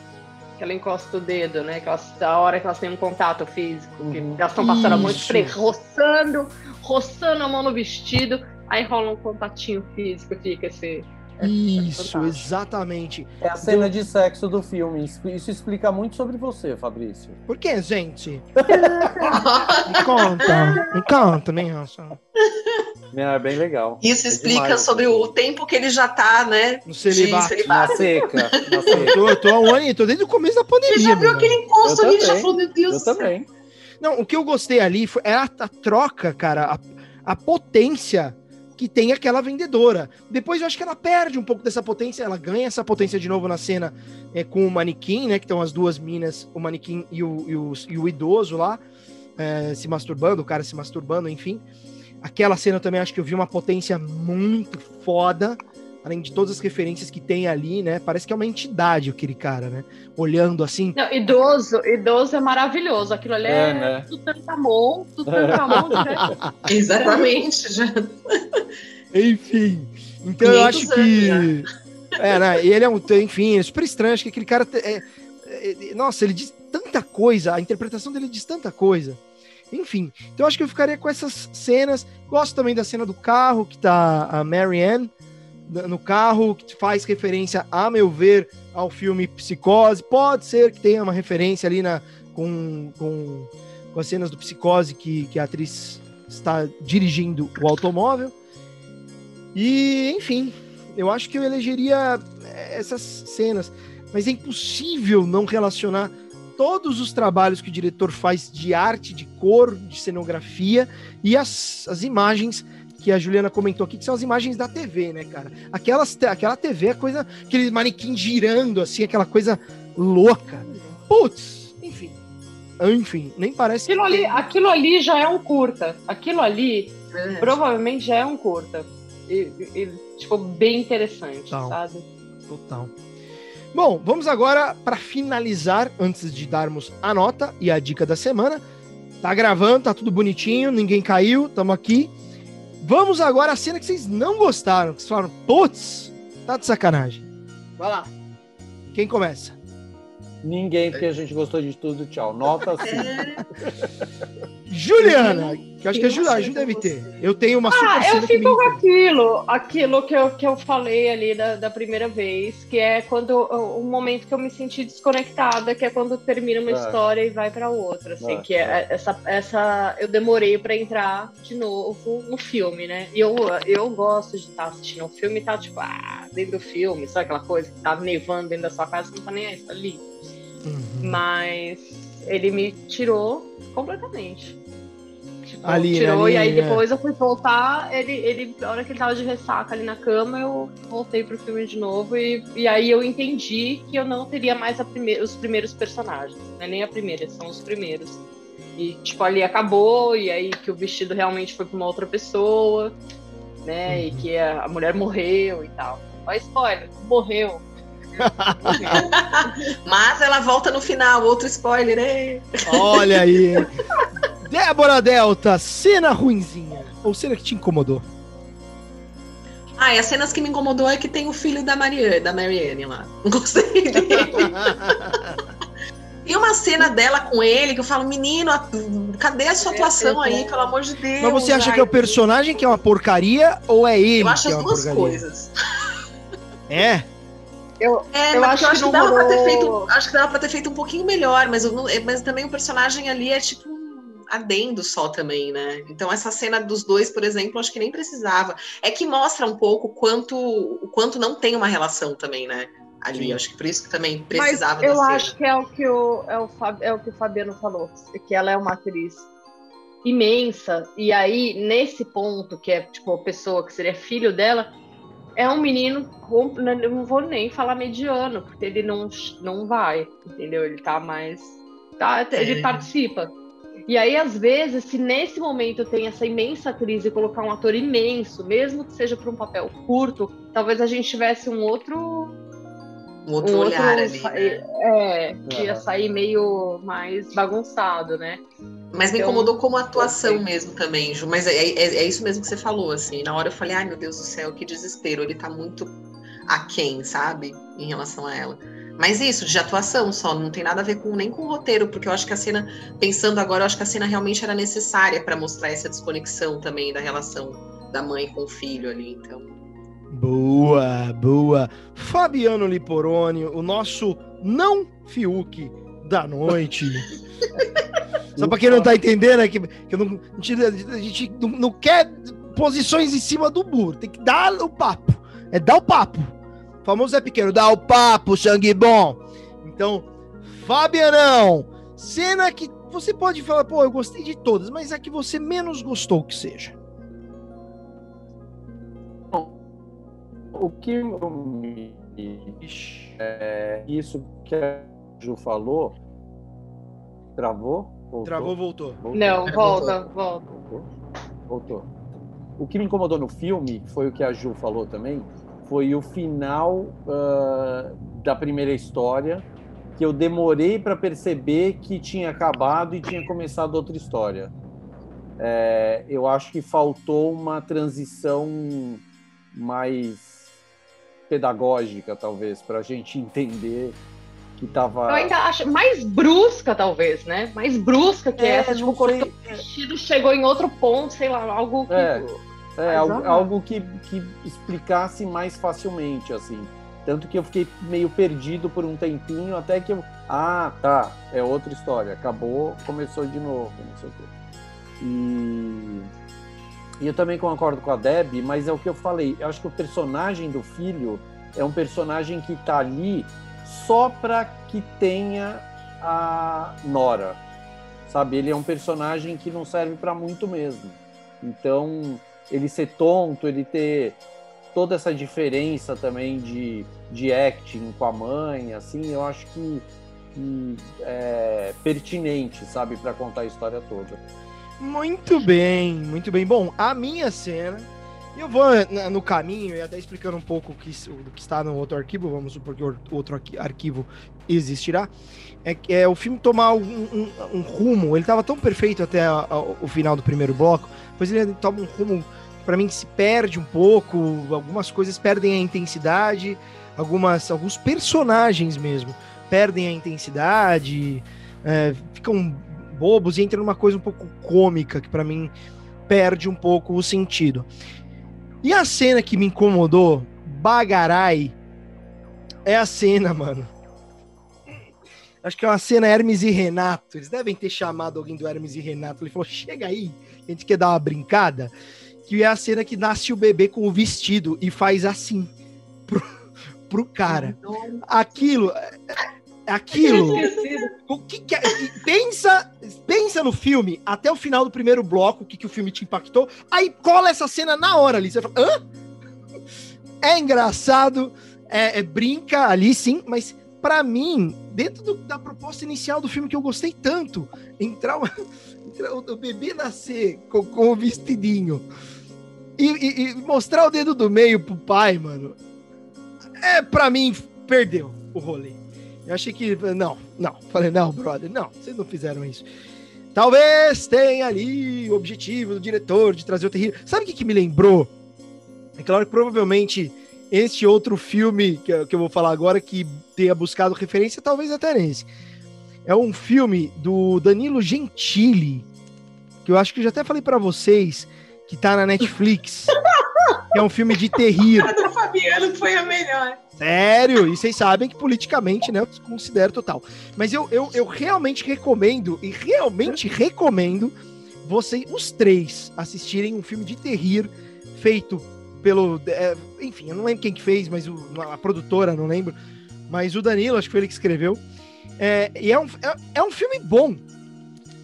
C: Que ela encosta o dedo, né? Que elas, a hora que elas têm um contato físico. Que uhum. elas estão passando a mão de roçando, roçando a mão no vestido. Aí rola um contatinho físico, fica esse,
A: Isso, exatamente.
D: É a cena do... de sexo do filme. Isso explica muito sobre você, Fabrício.
A: Por que, gente? me conta, me conta, né,
D: É bem legal.
B: Isso é explica demais, sobre o tempo que ele já tá, né?
A: No celibato.
D: Na seca. Na seca.
A: Eu tô, eu tô há um ano, tô desde o começo da pandemia. Ele
B: já viu aquele encosto ali, já falou, meu Deus.
D: Eu também.
A: Não, o que eu gostei ali foi a, a troca, cara, a, a potência que tem aquela vendedora. Depois eu acho que ela perde um pouco dessa potência, ela ganha essa potência de novo na cena é, com o manequim, né? Que estão as duas minas, o manequim e o, e o, e o idoso lá, é, se masturbando, o cara se masturbando, enfim. Aquela cena eu também acho que eu vi uma potência muito foda além de todas as referências que tem ali, né? Parece que é uma entidade aquele cara, né? Olhando assim.
C: Não, idoso, idoso é maravilhoso. Aquilo ali é, é né? Tutankamon, Tutankamon, né?
B: Exatamente, já.
A: Enfim. Então eu acho que. É, né? Ele é um. Enfim, é super estranho. Acho que aquele cara. É, é, nossa, ele diz tanta coisa. A interpretação dele diz tanta coisa. Enfim, então acho que eu ficaria com essas cenas. Gosto também da cena do carro, que tá a Marianne no carro, que faz referência, a meu ver, ao filme Psicose. Pode ser que tenha uma referência ali na, com, com, com as cenas do Psicose que, que a atriz está dirigindo o automóvel. E, enfim, eu acho que eu elegeria essas cenas. Mas é impossível não relacionar todos os trabalhos que o diretor faz de arte, de cor, de cenografia e as, as imagens que a Juliana comentou aqui, que são as imagens da TV, né, cara? Aquelas, aquela TV é coisa, aquele manequim girando, assim, aquela coisa louca. Putz, enfim. Enfim, nem parece
C: aquilo que... ali, aquilo ali já é um curta. Aquilo ali é. provavelmente já é um curta. E, e, tipo, bem interessante, Total. sabe?
A: Total. Bom, vamos agora para finalizar, antes de darmos a nota e a dica da semana. Tá gravando, tá tudo bonitinho, ninguém caiu, estamos aqui. Vamos agora à cena que vocês não gostaram, que vocês falaram, putz, tá de sacanagem.
C: Vai lá.
A: Quem começa?
D: Ninguém, porque a gente gostou de tudo. Tchau. Nota 5.
A: Juliana, que eu acho que a Ju, a Ju deve ter. Eu tenho uma super
C: Ah, eu fico com aquilo, aquilo que eu, que eu falei ali da, da primeira vez, que é quando o momento que eu me senti desconectada, que é quando termina uma é. história e vai para outra, assim, é. que é essa, essa eu demorei para entrar de novo no filme, né? E eu, eu gosto de estar assistindo um filme e tá tipo, ah, dentro do filme, sabe aquela coisa que tá nevando dentro da sua casa, não tá nem aí, tá ali. Uhum. Mas ele me tirou completamente. Tipo,
A: Ali,
C: tirou
A: ali,
C: e aí
A: é.
C: depois eu fui voltar, ele, ele, na hora que ele tava de ressaca ali na cama, eu voltei pro filme de novo e, e aí eu entendi que eu não teria mais a os primeiros personagens, não é nem a primeira, são os primeiros. E tipo, ali acabou, e aí que o vestido realmente foi pra uma outra pessoa, né? E que a, a mulher morreu e tal. Ó, spoiler, morreu.
B: Mas ela volta no final, outro spoiler, né?
A: Olha aí. hein? Débora Delta, cena ruinzinha. Ou cena que te incomodou?
B: Ah, e as cenas que me incomodou é que tem o filho da Marianne, da Marianne lá. Não gostei dele. E uma cena dela com ele que eu falo, menino, cadê a sua
C: É,
B: atuação
C: é,
B: aí,
C: é.
B: pelo amor de Deus?
A: Mas você acha
B: Ai,
A: que é o personagem que é uma porcaria ou é ele
B: Eu acho
A: que é
B: as
A: uma
B: duas
A: porcaria?
B: coisas.
A: É?
C: Eu,
B: É,
C: Eu
B: mas
C: acho
B: eu
C: que
B: acho
C: não
B: que dava pra ter
C: rolou-
B: feito. Acho que dava pra ter feito um pouquinho melhor, mas, eu não- é, mas também o personagem ali é tipo um adendo só também, né? Então essa cena dos dois, por exemplo, acho que nem precisava. É que mostra um pouco o quanto, o quanto não tem uma relação também, né? Ali,
A: Sim.
B: acho que por isso que também
C: Mas
B: precisava
C: eu
B: da cena.
C: acho que é o que o, é, o, Fab- é o que o Fabiano falou, que ela é uma atriz imensa, e aí, nesse ponto, que é tipo a pessoa que seria filho dela, é um menino, eu não vou nem falar mediano, porque ele não, não vai, entendeu? Ele tá mais. Tá, ele participa. E aí, às vezes, se nesse momento tem essa imensa atriz e colocar um ator imenso, mesmo que seja para um papel curto, talvez a gente tivesse um outro
B: Um outro
C: um
B: olhar
C: outro
B: ali. né?
C: É, que ia sair meio mais bagunçado, né?
B: Mas me
C: Então,
B: incomodou como atuação mesmo também, Ju. Mas é, é- é isso mesmo que você falou, assim. Na hora eu falei, ai meu Deus do céu, que desespero. Ele tá muito aquém, sabe? Em relação a ela. Mas isso, de atuação só, não tem nada a ver com nem com o roteiro, porque eu acho que a cena, pensando agora, eu acho que a cena realmente era necessária para mostrar essa desconexão também da relação da mãe com o filho ali. Então,
A: Boa, boa. Fabiano Liporoni, o nosso não Fiuk da noite. Só pra quem não tá entendendo, é que, que não, a gente, a gente não, não quer posições em cima do burro, tem que dar o papo. É dar o papo. O famoso é pequeno, dá o papo, sangue bom. Então, Fabianão, cena que você pode falar, pô, eu gostei de todas, mas a que você menos gostou que seja.
D: O que me- é isso que a Ju falou. Travou? Voltou?
A: Travou, voltou.
D: Voltou?
C: Não, volta, volta.
D: Voltou? Voltou. O que me incomodou no filme foi o que a Ju falou também, foi o final ah, da primeira história, que eu demorei para perceber que tinha acabado e tinha começado outra história. É, eu acho que faltou uma transição mais pedagógica, talvez, para a gente entender que estava.
C: Eu ainda acho mais brusca, talvez, né? Mais brusca que
D: É,
C: essa. Tipo, cortou o vestido, chegou em outro ponto, sei lá, algo que.
D: É. É,
C: Mas,
D: algo, algo que, que explicasse mais facilmente, assim. Tanto que eu fiquei meio perdido por um tempinho, até que eu. Ah, tá. É outra história. Acabou, começou de novo, não sei o quê. E. E eu também concordo com a Deb, mas é o que eu falei. Eu acho que o personagem do filho é um personagem que tá ali só para que tenha a Nora. Sabe? Ele é um personagem que não serve para muito mesmo. Então, ele ser tonto, ele ter toda essa diferença também de, de acting com a mãe, assim, eu acho que, que é pertinente, sabe, para contar a história toda.
A: Muito bem, muito bem. Bom, a minha cena, eu vou no caminho e até explicando um pouco o que, o que está no outro arquivo, vamos supor que outro arqui- arquivo existirá, é, é o filme tomar um, um- um rumo, ele estava tão perfeito até a- a- o final do primeiro bloco, pois ele toma um rumo para mim se perde um pouco, algumas coisas perdem a intensidade, algumas, alguns personagens mesmo perdem a intensidade, é, ficam bobos e entra numa coisa um pouco cômica que pra mim perde um pouco o sentido. E a cena que me incomodou, bagarai, é a cena, mano. Acho que é uma cena Hermes e Renato. Eles devem ter chamado alguém do Hermes e Renato. Ele falou: chega aí, a gente quer dar uma brincada. Que é a cena que nasce o bebê com o vestido e faz assim pro, pro cara. Aquilo. Aquilo. O que, que é? Pensa. pensa no filme até o final do primeiro bloco, o que, que o filme te impactou, aí cola essa cena na hora ali. Você fala, hã? É engraçado, é, é brinca ali sim, mas para mim, dentro do, da proposta inicial do filme que eu gostei tanto, entrar, entrar o, o, bebê nascer com, com o vestidinho e, e, e, mostrar o dedo do meio pro pai, mano, é para mim perdeu o rolê. Eu achei que não, não, falei não, brother, não, vocês não fizeram isso. Talvez tenha ali o objetivo do diretor de trazer o terrível. Sabe o que, que me lembrou? É claro que provavelmente este outro filme que, eu vou falar agora que tenha buscado referência, talvez até nesse. É um filme do Danilo Gentili, que eu acho que eu já até falei para vocês, que tá na Netflix. é um filme de terror.
B: A do Fabiano foi a melhor.
A: Sério, e vocês sabem que politicamente, né, eu considero total. Mas eu, eu, eu realmente recomendo, e realmente recomendo, vocês, os três, assistirem um filme de terror feito pelo. É, enfim, eu não lembro quem que fez, mas o, a produtora, não lembro. Mas o Danilo, acho que foi ele que escreveu. É, e é um, é, é um filme bom.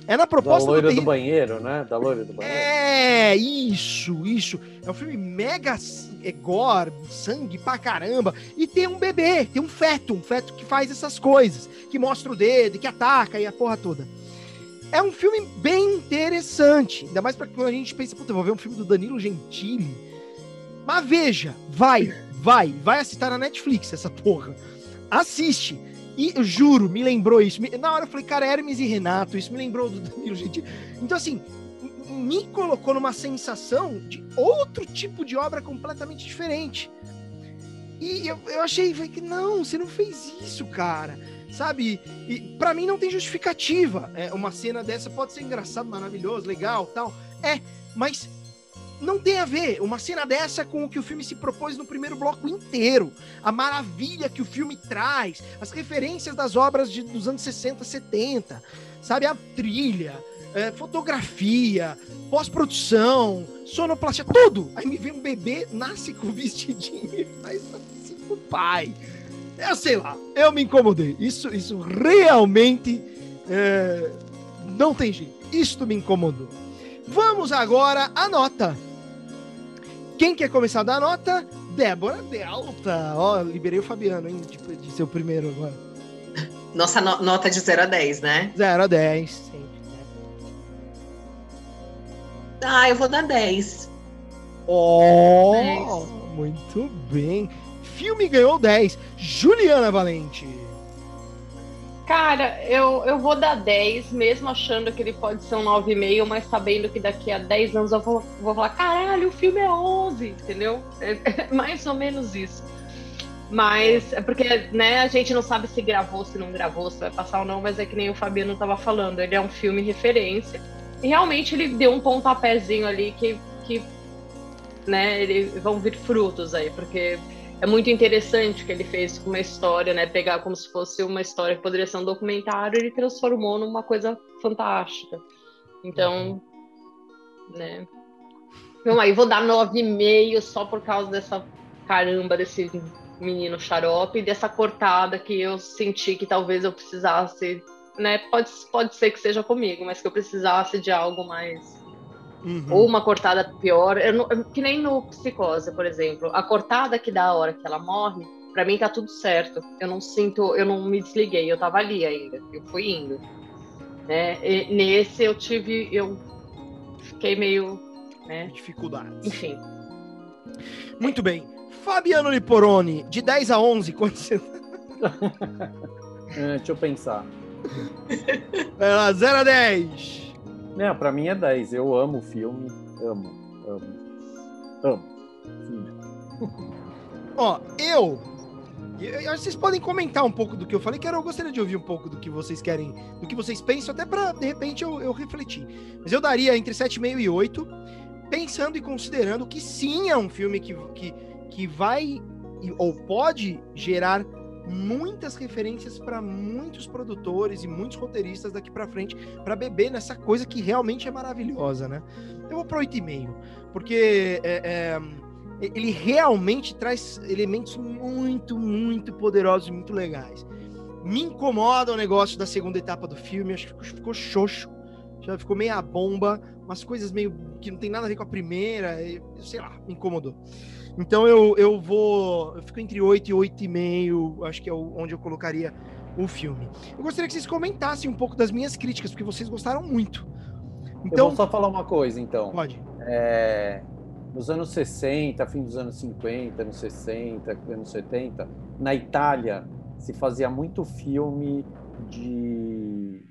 A: É na proposta
D: da loira do, do, banheiro, né? Da loira do banheiro.
A: É, isso, isso. É um filme mega é gore, sangue pra caramba. E tem um bebê, tem um feto, um feto que faz essas coisas, que mostra o dedo, que ataca e a porra toda. É um filme bem interessante. Ainda mais pra quando a gente pensa, puta, vou ver um filme do Danilo Gentili mas veja, vai, vai, vai assistir na Netflix essa porra. Assiste. E eu juro, me lembrou isso. Na hora eu falei, cara, Hermes e Renato, isso me lembrou do Danilo Gentili. Então, assim, me colocou numa sensação de outro tipo de obra completamente diferente. E eu, eu achei que não, você não fez isso, cara. Sabe? E para mim não tem justificativa. É, uma cena dessa pode ser engraçado, maravilhoso, legal, tal. É, mas não tem a ver uma cena dessa com o que o filme se propôs no primeiro bloco inteiro. A maravilha que o filme traz, as referências das obras de, dos anos 60, 70, sabe? A trilha, é, fotografia, pós-produção, sonoplastia, tudo. Aí me vem um bebê, nasce com vestidinho e faz assim pro pai. Eu sei lá, eu me incomodei. Isso, isso realmente é, não tem jeito. Isto me incomodou. Vamos agora à nota. Quem quer começar a dar nota? Débora Delta. Ó, liberei o Fabiano, hein, de, de ser o primeiro agora.
B: Nossa no nota de 0 a 10, né?
A: 0 a 10, sempre. Né?
B: Ah, eu vou dar 10.
A: Oh, 10. muito bem. Filme ganhou 10. Juliana Valente.
C: Cara, eu, eu vou dar 10, mesmo achando que ele pode ser um 9,5, mas sabendo que daqui a 10 anos eu vou, vou falar, caralho, o filme é 11, entendeu? É, é mais ou menos isso. Mas é porque, né, a gente não sabe se gravou, se não gravou, se vai passar ou não, mas é que nem o Fabiano estava falando, ele é um filme referência. E realmente ele deu um pontapézinho ali que, que né, ele, vão vir frutos aí, porque é muito interessante o que ele fez com uma história, né? Pegar como se fosse uma história que poderia ser um documentário, ele transformou numa coisa fantástica. Então, uhum. né? Então aí vou dar 9,5 só por causa dessa caramba desse menino xarope e dessa cortada que eu senti que talvez eu precisasse, né? Pode, pode ser que seja comigo, mas que eu precisasse de algo mais Uhum. Ou uma cortada pior, não, que nem no Psicose, por exemplo. A cortada que dá a hora que ela morre, para mim tá tudo certo. Eu não sinto, eu não me desliguei, eu tava ali ainda, eu fui indo. Né? E nesse eu tive, eu fiquei meio. Né?
A: Dificuldades.
C: Enfim.
A: Muito bem. Fabiano Liporoni, de 10 a 11, quanto você.
D: é, deixa eu pensar.
A: Vai lá, 0 a 10.
D: Não, pra mim é 10. Eu amo o filme. Amo, amo. Amo.
A: Ó, eu, eu. Vocês podem comentar um pouco do que eu falei, que eu gostaria de ouvir um pouco do que vocês querem, do que vocês pensam, até pra, de repente, eu, eu refletir. Mas eu daria entre 7,5 e 8, pensando e considerando que sim é um filme que, que, que vai ou pode gerar muitas referências para muitos produtores e muitos roteiristas daqui para frente para beber nessa coisa que realmente é maravilhosa, né? Eu vou pro 8,5, porque é, é, ele realmente traz elementos muito, muito poderosos e muito legais. Me incomoda o negócio da segunda etapa do filme, acho que ficou xoxo. já ficou meia bomba, umas coisas meio que não tem nada a ver com a primeira, sei lá, me incomodou. Então eu, eu vou. Eu fico entre 8 e 8,5, acho que é onde eu colocaria o filme. Eu gostaria que vocês comentassem um pouco das minhas críticas, porque vocês gostaram muito.
D: Então, eu vou só falar uma coisa, então.
A: Pode.
D: É, nos anos 60, fim dos anos 50, anos 60, anos 70, na Itália se fazia muito filme de,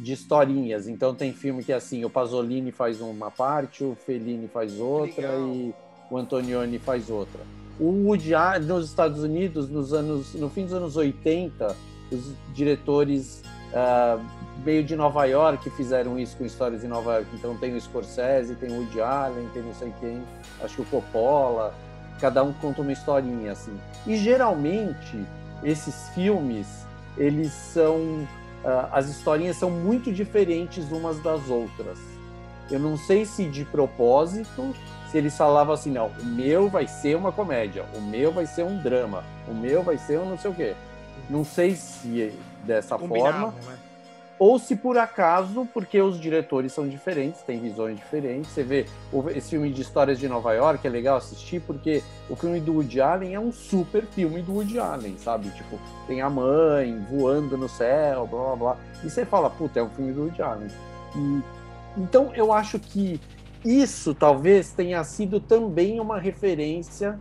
D: de historinhas. Então tem filme que é assim, o Pasolini faz uma parte, o Fellini faz outra Legal. e o Antonioni faz outra. O Woody Allen, nos Estados Unidos, nos anos, no fim dos anos 80, os diretores uh, meio de Nova York fizeram isso com histórias de Nova York. Então tem o Scorsese, tem o Woody Allen, tem não sei quem, acho que o Coppola, cada um conta uma historinha assim. E geralmente esses filmes, eles são uh, as historinhas são muito diferentes umas das outras. Eu não sei se de propósito, se eles falavam assim, não, o meu vai ser uma comédia, o meu vai ser um drama, o meu vai ser um não sei o quê. Não sei se dessa forma. Né? ou se por acaso, porque os diretores são diferentes, têm visões diferentes. Você vê esse filme de histórias de Nova York, é legal assistir, porque o filme do Woody Allen é um super filme do Woody Allen, sabe? Tipo, tem a mãe voando no céu, blá blá blá. E você fala, puta, é um filme do Woody Allen. E, então eu acho que isso talvez tenha sido também uma referência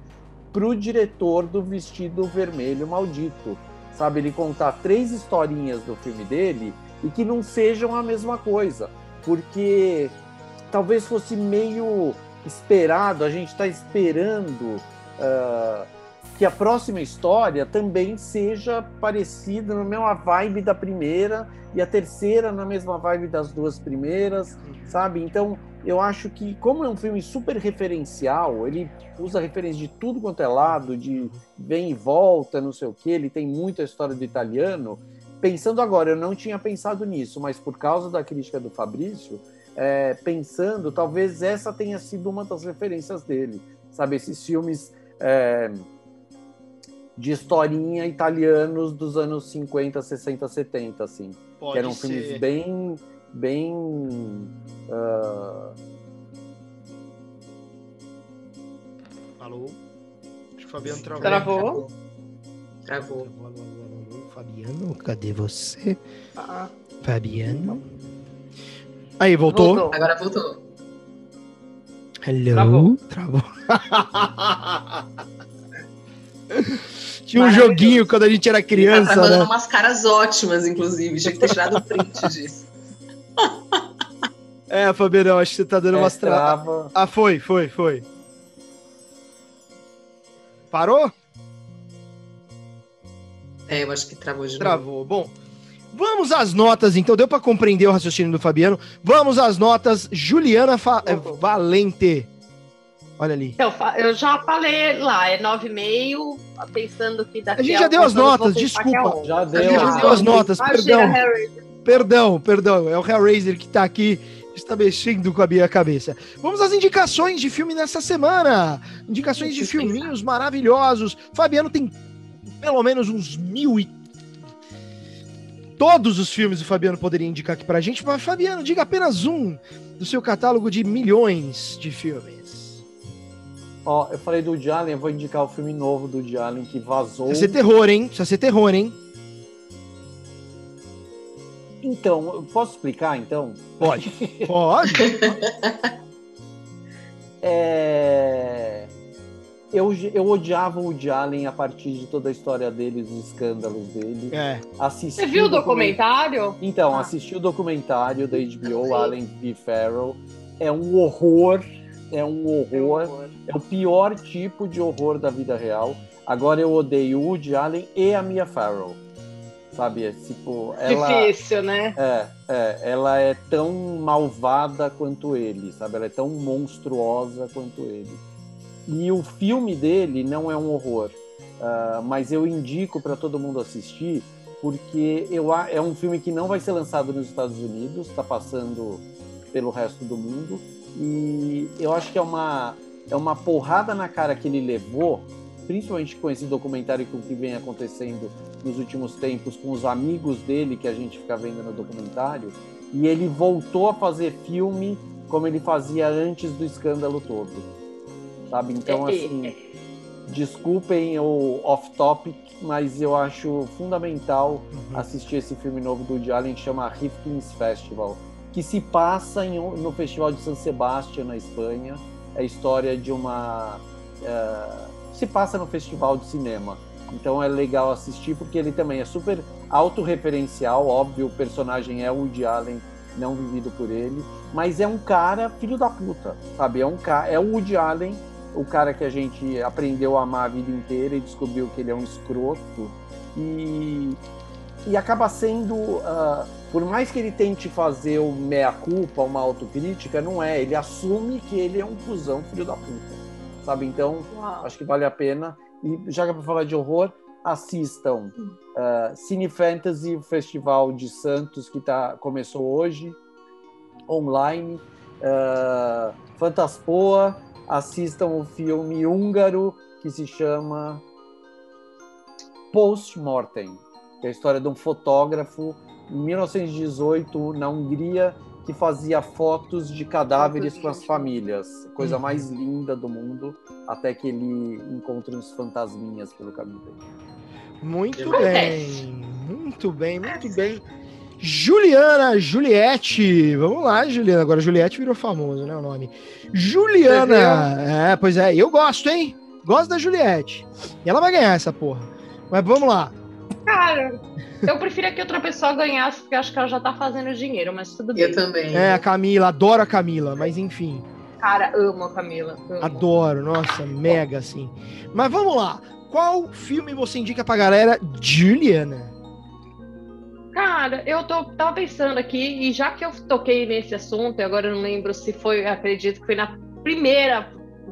D: para o diretor do Vestido Vermelho Maldito. Sabe, ele contar três historinhas do filme dele e que não sejam a mesma coisa, porque talvez fosse meio esperado, a gente está esperando uh, que a próxima história também seja parecida na mesma vibe da primeira e a terceira na mesma vibe das duas primeiras, sabe? Então eu acho que como é um filme super referencial, ele usa referência de tudo quanto é lado, de vem e volta, não sei o que, ele tem muita história do italiano pensando agora, eu não tinha pensado nisso, mas por causa da crítica do Fabrício, é, pensando, talvez essa tenha sido uma das referências dele, sabe? Esses filmes é, de historinha italianos dos anos 50, 60, 70, assim. Pode que eram ser. filmes bem. bem. Uh...
A: Alô? Acho que o Fabiano travou.
B: Travou? Travou. travou.
A: Fabiano, cadê você? Ah. Fabiano. Aí, voltou?
B: voltou. Agora voltou.
A: Hello? Travou. Travou. Tinha um joguinho quando a gente era criança. Tá
B: né? umas caras ótimas, inclusive. Tinha que ter tirado o print disso.
A: É, Fabiano, acho que você tá dando é, umas travas. Ah, foi, foi, foi. Parou?
B: É, eu acho que travou de
A: Travou. Novo. Bom, vamos às notas, então. Deu para compreender o raciocínio do Fabiano. Vamos às notas. Juliana Fa é, Valente. Olha ali.
C: Eu, eu, já falei lá, é 9,5, pensando que daqui
A: a gente já deu as notas, desculpa.
D: Já deu.
A: A gente já deu as notas, perdão. Perdão, perdão. É o Hellraiser que tá aqui está mexendo com a minha cabeça. Vamos às indicações de filme nessa semana. Indicações de filminhos maravilhosos. Fabiano tem pelo menos uns mil e. Todos os filmes o Fabiano poderia indicar aqui pra gente, mas Fabiano, diga apenas um do seu catálogo de milhões de filmes.
D: Ó, eu falei do Woody Allen, eu vou indicar o filme novo do Woody Allen que vazou.
A: Precisa ser terror, hein? Precisa ser terror, hein?
D: Então, posso explicar então?
A: Pode. Pode.
D: é eu, eu odiava o Woody Allen a partir de toda a história dele, dos escândalos dele.
A: É.
C: Assisti Você viu o documentário?
D: Então, ah. assisti o documentário da HBO, Allen V. Farrell. É um horror, é um horror. É, horror. é o pior tipo de horror da vida real. Agora eu odeio o Woody Allen e a Mia Farrow. Sabe, é, tipo, ela...
C: Difícil, né?
D: É, é, ela é tão malvada quanto ele, sabe? Ela é tão monstruosa quanto ele. E o filme dele não é um horror, uh, mas eu indico para todo mundo assistir, porque eu, é um filme que não vai ser lançado nos Estados Unidos, está passando pelo resto do mundo, e eu acho que é uma, é uma porrada na cara que ele levou, principalmente com esse documentário com o que vem acontecendo nos últimos tempos, com os amigos dele que a gente fica vendo no documentário, e ele voltou a fazer filme como ele fazia antes do escândalo todo. Sabe? Então,
C: É,
D: assim,
C: é.
D: desculpem o off-topic, mas eu acho fundamental
A: Uhum.
D: assistir esse filme novo do Woody Allen que chama Rifkin's Festival, que se passa em no Festival de San Sebastián, na Espanha. É a história de uma. eh, se passa no Festival de Cinema. Então é legal assistir porque ele também é super autorreferencial. Óbvio, o personagem é o Woody Allen, não vivido por ele. Mas é um cara filho da puta, sabe? É, um ca... é o Woody Allen, o cara que a gente aprendeu a amar a vida inteira e descobriu que ele é um escroto. E, e acaba sendo. ah, por mais que ele tente fazer o meia-culpa, uma autocrítica, não é. Ele assume que ele é um cuzão filho da puta. Sabe? Então,
C: Uau.
D: acho que vale a pena. E já que é para falar de horror, assistam uh, Cine Fantasy, o Festival de Santos, que tá, começou hoje, online. Uh, Fantaspoa, assistam o filme húngaro que se chama Postmortem, que é a história de um fotógrafo em 1918 na Hungria que fazia fotos de cadáveres com as famílias, coisa
A: Uhum.
D: mais linda do mundo, até que ele encontra uns fantasminhas pelo caminho dele.
A: Muito
C: Acontece.
A: bem, muito bem, muito bem. Juliana Juliette, vamos lá, Juliana. Agora Juliette virou famoso, né? O nome. Juliana, é, pois é, eu gosto, hein? Gosto da Juliette. E ela vai ganhar essa porra. Mas vamos lá.
C: Cara, eu preferia que outra pessoa ganhasse, porque acho que ela já tá fazendo dinheiro, mas tudo bem.
B: Eu também.
A: É, a Camila, adoro a Camila, mas enfim,
C: Cara, amo a Camila. amo.
A: adoro, nossa, mega assim. Mas vamos lá. Qual filme você indica pra galera? Juliana.
C: Cara, eu tô, tava pensando aqui, e já que eu toquei nesse assunto, e agora eu não lembro se foi, acredito que foi na primeira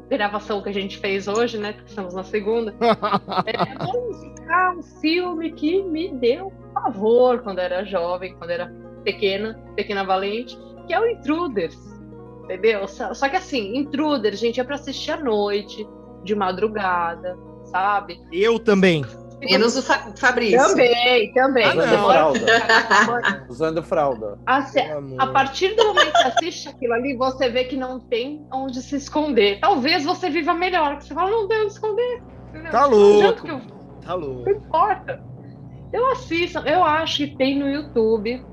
C: gravação que a gente fez hoje, né? Porque estamos na segunda. É, indicar um filme que me deu pavor quando era jovem, quando era pequena, pequena valente, que é o Intruders. Entendeu? Só, só que assim, Intruders, gente, é pra assistir à noite, de madrugada, sabe?
A: Eu também.
B: Menos o Fa- Fabrício.
C: Também, também.
A: Ah,
D: Usando fralda. Usando fralda.
A: Pelo amor.
C: A partir do momento que você assiste aquilo ali, você vê que não tem onde se esconder. Talvez você viva melhor, que você fala, não tem onde esconder. entendeu?
A: Tá louco.
C: eu-
A: Tá louco.
C: Não importa. Eu assisto, eu acho que tem no YouTube.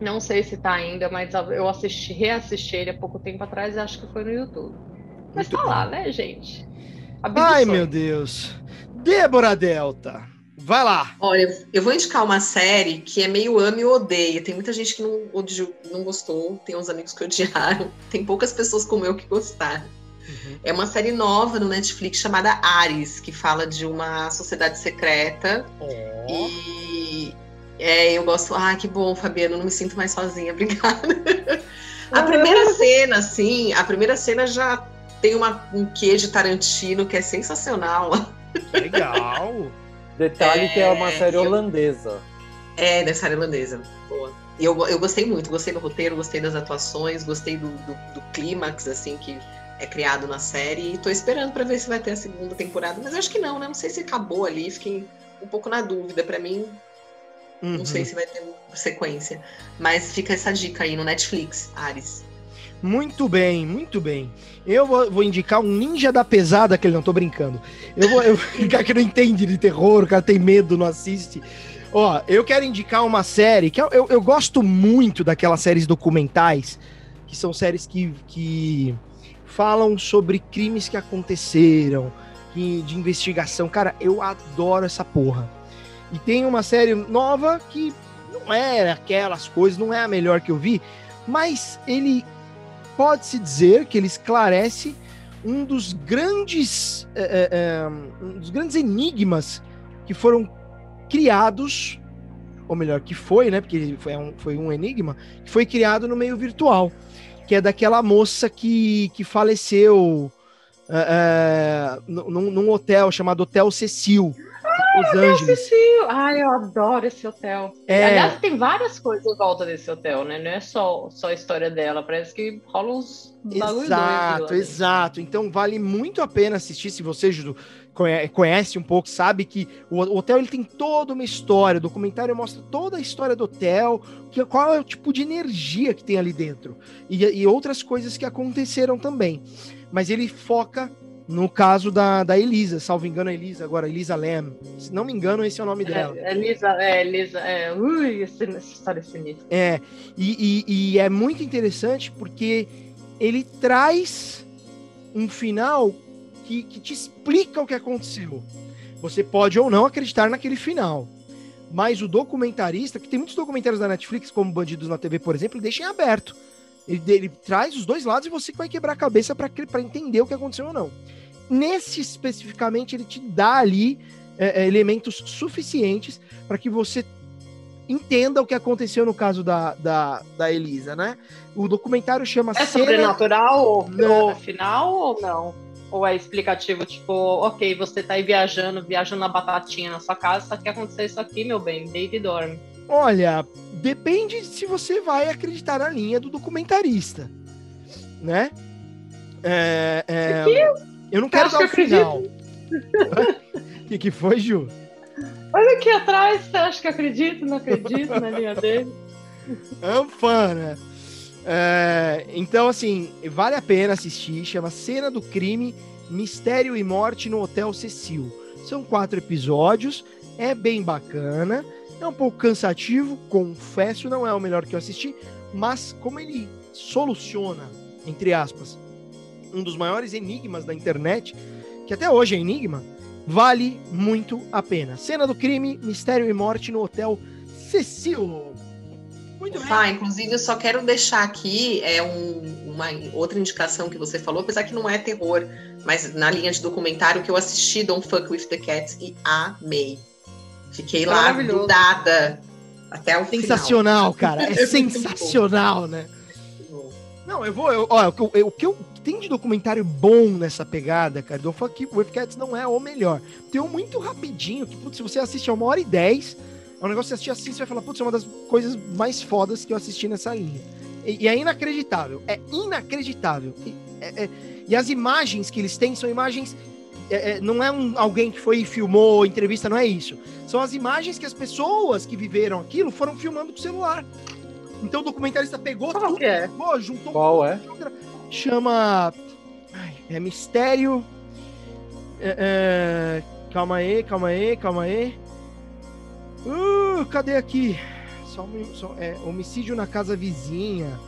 C: Não sei se tá ainda, mas eu assisti, reassisti ele há pouco tempo atrás e acho que foi no YouTube. Mas
A: Muito
C: tá lá,
A: bem.
C: né, gente?
A: Ai, meu Deus. Débora Delta. Vai lá.
B: Olha, eu vou indicar uma série que é meio ama e odeia. Tem muita gente que não, não gostou, tem uns amigos que odiaram, tem poucas pessoas como eu que gostaram. É uma série nova no Netflix chamada Ares, que fala de uma sociedade secreta. E é, eu gosto. Ah, que bom, Fabiano, não me sinto mais sozinha, obrigada. A primeira cena, assim, a primeira cena já tem uma, um quê de Tarantino que é sensacional.
A: Legal.
D: Detalhe que é uma
B: É,
D: série holandesa.
B: É, da série irlandesa. Boa. E Eu, eu gostei muito, gostei do roteiro, gostei das atuações, gostei do, do, do clímax, assim, que é criado na série. E tô esperando pra ver se vai ter a segunda temporada. Mas acho que não, né? Não sei se acabou ali, fiquei um pouco na dúvida. Pra mim,
A: Uhum.
B: não sei se vai ter sequência. Mas fica essa dica aí no Netflix, Ares.
A: Muito bem, muito bem. Eu vou, vou indicar um ninja da pesada, que ele não tô brincando. Eu vou, eu, o cara que não entende de terror, o cara tem medo, não assiste. Ó, eu quero indicar uma série que eu, eu, eu gosto muito daquelas séries documentais, que são séries que, que falam sobre crimes que aconteceram, que, de investigação. Cara, eu adoro essa porra. E tem uma série nova que não é aquelas coisas, não é a melhor que eu vi, mas ele pode-se dizer que ele esclarece um dos grandes é, é, um dos grandes enigmas que foram criados ou melhor que foi né porque foi um, foi um enigma que foi criado no meio virtual que é daquela moça que, que faleceu é, num, num hotel chamado Hotel Cecil Los Angeles
C: Ai, eu adoro esse hotel.
A: É.
C: Aliás, tem várias coisas em volta desse hotel, né? Não é só, só a história dela. Parece que rola uns
A: Exato, exato. Então vale muito a pena assistir se você conhe- conhece um pouco, sabe que o o hotel ele tem toda uma história. O documentário mostra toda a história do hotel, que, qual é o tipo de energia que tem ali dentro e, e outras coisas que aconteceram também. Mas ele foca no caso da, da Elisa, salvo engano, a Elisa agora, Elisa Lam. Se não me engano, esse é o nome dela.
C: É, Elisa, é, Elisa, é, ui, esse- essa história é sinistra.
A: É, e, e- e é muito interessante porque ele traz um final que, que te explica o que aconteceu. Você pode ou não acreditar naquele final. Mas o documentarista, que tem muitos documentários da Netflix, como Bandidos na TV, por exemplo, deixa em aberto. Ele, ele traz os dois lados e você que vai quebrar a cabeça para entender o que aconteceu ou não. Nesse especificamente, ele te dá ali é, é, elementos suficientes para que você entenda o que aconteceu no caso da, da, da Elisa, né? O documentário chama
C: É
A: Cena-
C: sobrenatural ou
A: Não.
C: no final ou não? Ou é explicativo, tipo, ok, você tá aí viajando, viajando na batatinha na sua casa, só que aconteceu isso aqui, meu bem, deita e dorme.
A: Olha, depende se você vai acreditar na linha do documentarista, né? É, é, eu não quero
C: acho
A: dar o
C: que
A: final. O que, que foi, Ju?
C: Olha aqui atrás, você acha que acredito? Não acredito na linha dele?
A: É um fã, né? É, então, assim, vale a pena assistir. Chama Cena do Crime, Mistério e Morte no Hotel Cecil. São quatro episódios, é bem bacana. É um pouco cansativo, confesso, não é o melhor que eu assisti, mas como ele soluciona, entre aspas, um dos maiores enigmas da internet, que até hoje é enigma, vale muito a pena. Cena do crime, mistério e morte no Hotel Cecil. Muito bem.
B: Ah, inclusive, eu só quero deixar aqui é um- uma outra indicação que você falou, apesar que não é terror, mas na linha de documentário que eu assisti Don't Fuck With The Cats e amei. Fiquei lá grudada até o
A: Sensacional, cara. É
B: É
A: sensacional, né?
B: final.
A: Não, eu vou. Eu, ó, o, que eu, eu- o que eu tem de documentário bom nessa pegada, cara, do Fuck With Cats não é o melhor. Tem um muito rapidinho, que, putz, se você assiste a uma hora e dez, é um negócio que você assistir assim, você vai falar, putz, é uma das coisas mais fodas que eu assisti nessa linha. E, e é inacreditável. É inacreditável. E, é- é- e as imagens que eles têm são imagens. É- é, não é um, alguém que foi e filmou entrevista, não é isso. São as imagens que as pessoas que viveram aquilo foram filmando com o celular. Então o documentarista pegou
C: Qual
A: tudo,
C: que é?
A: pô, juntou
D: Qual é?
A: chama. ai, é Mistério. É, é, calma aí, calma aí, calma aí. Uh, cadê aqui? Só, só- é, homicídio na casa vizinha.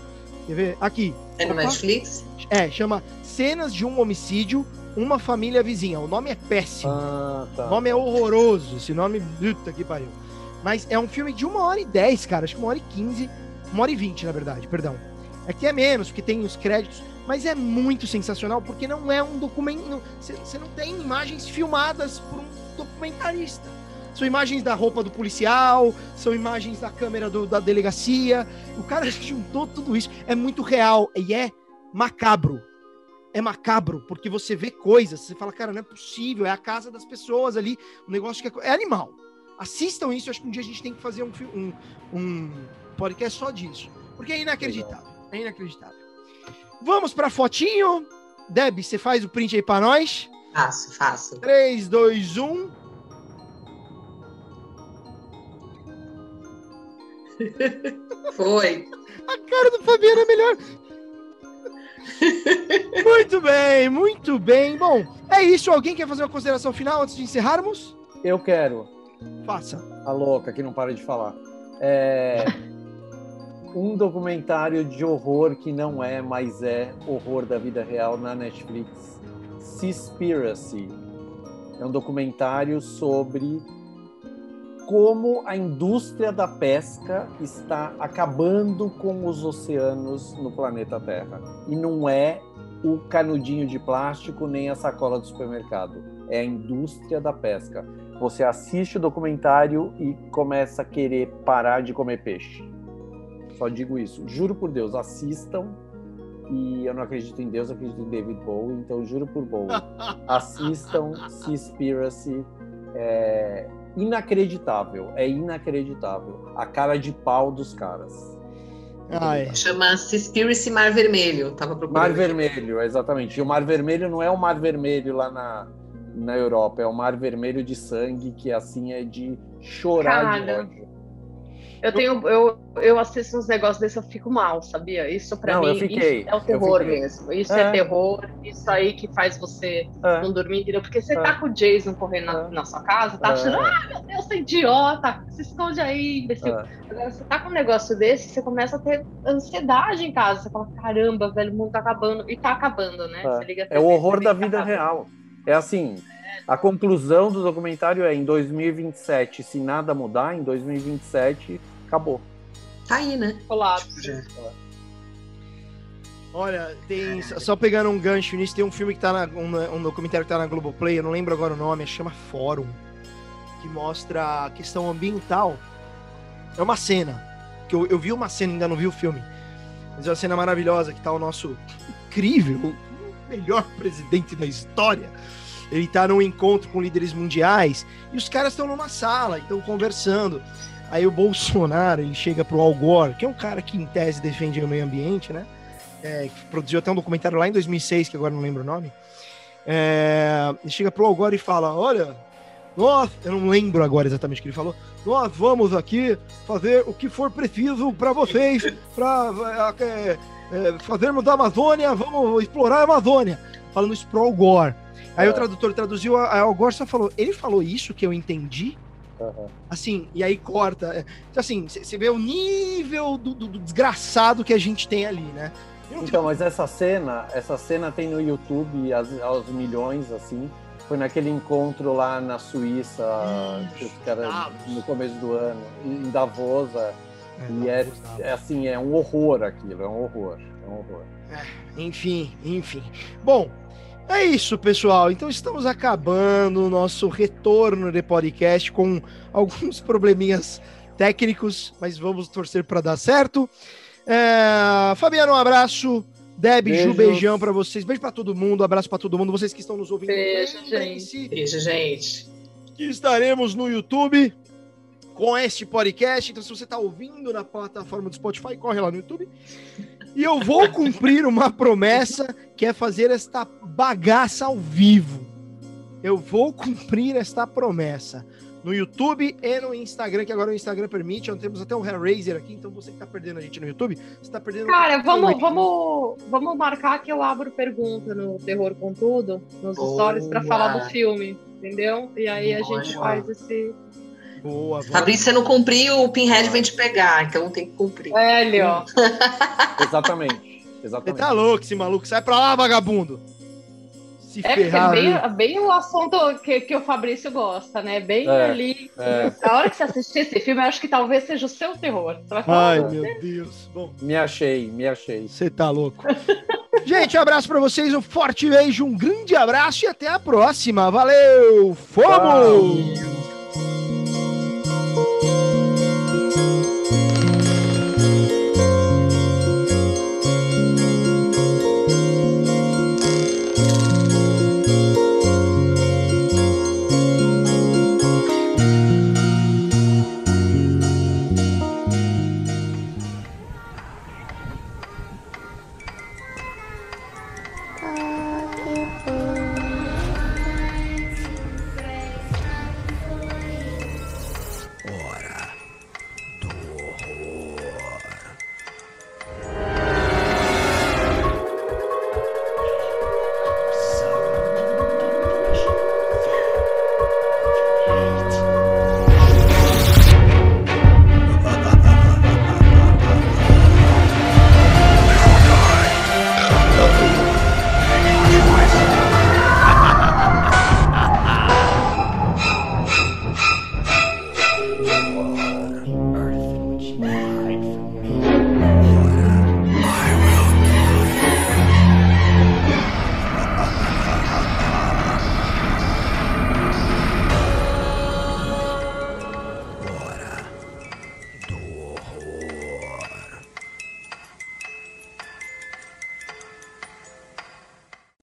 A: Quer ver? Aqui.
B: É no. Netflix?
A: É, chama Cenas de um Homicídio, uma família vizinha. O nome é péssimo.
D: Ah, tá.
A: O nome é horroroso. Esse nome, puta que pariu. Mas é um filme de uma hora e dez, cara. Acho que uma hora e quinze. Uma hora e vinte, na verdade, perdão. Aqui é menos, porque tem os créditos. Mas é muito sensacional, porque não é um documento. Você não tem imagens filmadas por um documentarista. São imagens da roupa do policial, são imagens da câmera do- da delegacia. O cara juntou tudo isso. É muito real e é macabro. É macabro, porque você vê coisas, você fala, cara, não é possível, é a casa das pessoas ali, um negócio que é, é animal. Assistam isso, acho que um dia a gente tem que fazer um, um, um podcast só disso. Porque é inacreditável. É inacreditável. Vamos pra fotinho. Deb, você faz o print aí pra nós.
B: Faço, faço.
A: 3, 2, 1.
B: Foi.
A: A cara do Fabiano é melhor. muito bem, muito bem. Bom, é isso. Alguém quer fazer uma consideração final antes de encerrarmos?
D: Eu quero.
A: Faça.
D: A louca que não para de falar. É um documentário de horror que não é, mas é horror da vida real na Netflix. Seaspiracy. É um documentário sobre como a indústria da pesca está acabando com os oceanos no planeta Terra. E não é o canudinho de plástico nem a sacola do supermercado. É a indústria da pesca você assiste o documentário e começa a querer parar de comer peixe. Só digo isso. Juro por Deus, assistam. E eu não acredito em Deus, eu acredito em David Bowie, então juro por Bowie. assistam Seaspiracy. É, inacreditável. É inacreditável. A cara de pau dos caras.
B: Ah, é. Chama Seaspiracy Mar Vermelho. Tava
D: procurando. Mar Vermelho, exatamente. E o Mar Vermelho não é o Mar Vermelho lá na, na Europa, é o Mar Vermelho de sangue, que assim é de chorar Cara. de ódio.
C: Eu tenho, eu, eu assisto uns negócios desses, eu fico mal, sabia? Isso para mim
D: fiquei,
C: é o terror mesmo. Isso é. é. terror, isso aí que faz você é. não dormir, entendeu? Porque você é. tá com o Jason correndo na, é. na sua casa, tá achando, é. ah, meu Deus, você é idiota, se esconde aí, imbecil. Agora, você tá com um negócio desse, você começa a ter ansiedade em casa. Você fala, caramba, velho, o mundo tá acabando. E tá acabando, né?
D: é o horror da vida tá real. É assim, a conclusão do documentário é em 2027, se nada mudar, em 2027 acabou.
B: Tá aí, né?
C: Colapso.
A: Olha, tem. Só pegando um gancho nisso, tem um filme que tá na. Um, um documentário que tá na Globoplay, eu não lembro agora o nome, chama Fórum. Que mostra a questão ambiental. É uma cena. Que eu, eu vi uma cena, ainda não vi o filme. Mas é uma cena maravilhosa que tá o nosso incrível, melhor presidente da história. Ele tá num encontro com líderes mundiais e os caras estão numa sala, estão conversando. Aí o Bolsonaro, ele chega pro Al Gore, que é um cara que em tese defende o meio ambiente, né? É, que produziu até um documentário lá em 2006, que agora não lembro o nome. É, ele chega pro Al Gore e fala, olha, nós, eu não lembro agora exatamente o que ele falou, nós vamos aqui fazer o que for preciso para vocês, para é, é, fazermos da Amazônia, vamos explorar a Amazônia. Falando isso pro Al Gore. Aí o é. tradutor traduziu, a Al Gore só falou, ele falou isso que eu entendi? Uhum. Assim, e aí corta. É, então, assim, você vê o nível do, do, do, desgraçado que a gente tem ali, né?
D: Então, mas essa cena, essa cena tem no YouTube aos milhões, assim. Foi naquele encontro lá na Suíça, que os caras, no começo do ano, em Davos. É, é e é, é, assim, é um horror aquilo, é um horror. É um horror.
A: É, enfim, enfim. Bom, é isso, pessoal. Então estamos acabando o nosso retorno de podcast com alguns probleminhas técnicos, mas vamos torcer para dar certo. É... Fabiano, um abraço. Deb, Beijos. Ju, beijão para vocês. Beijo para todo mundo, abraço para todo mundo. Vocês que estão nos ouvindo.
B: Beijo, gente. Beijo, gente.
A: estaremos no YouTube com este podcast. Então, se você está ouvindo na plataforma do Spotify, corre lá no YouTube. E eu vou cumprir uma promessa que é fazer esta bagaça ao vivo. Eu vou cumprir esta promessa. No YouTube e no Instagram, que agora o Instagram permite. Nós temos até um Hellraiser aqui, então você que tá perdendo a gente no YouTube, você tá perdendo.
C: Cara, vamos, vamos, vamos marcar que eu abro pergunta no Terror com Tudo, nos Boa. stories, para falar do filme, entendeu? E aí Boa. a gente faz esse,
B: Boa, Fabrício, você não cumpriu, o Pinhead vem te pegar, então tem que cumprir.
C: É, ó.
D: Exatamente. Exatamente.
A: Você tá louco, esse maluco. Sai pra lá, vagabundo.
C: Se é, ferrar, é bem, bem, o assunto que, que o Fabrício gosta, né? Bem é, ali. É. A hora que você assistir esse filme, eu acho que talvez seja o seu terror.
A: Ai, meu Deus.
D: Bom, me achei, me achei.
A: Você tá louco. Gente, um abraço para vocês, um forte beijo, um grande abraço e até a próxima. Valeu! Fomos!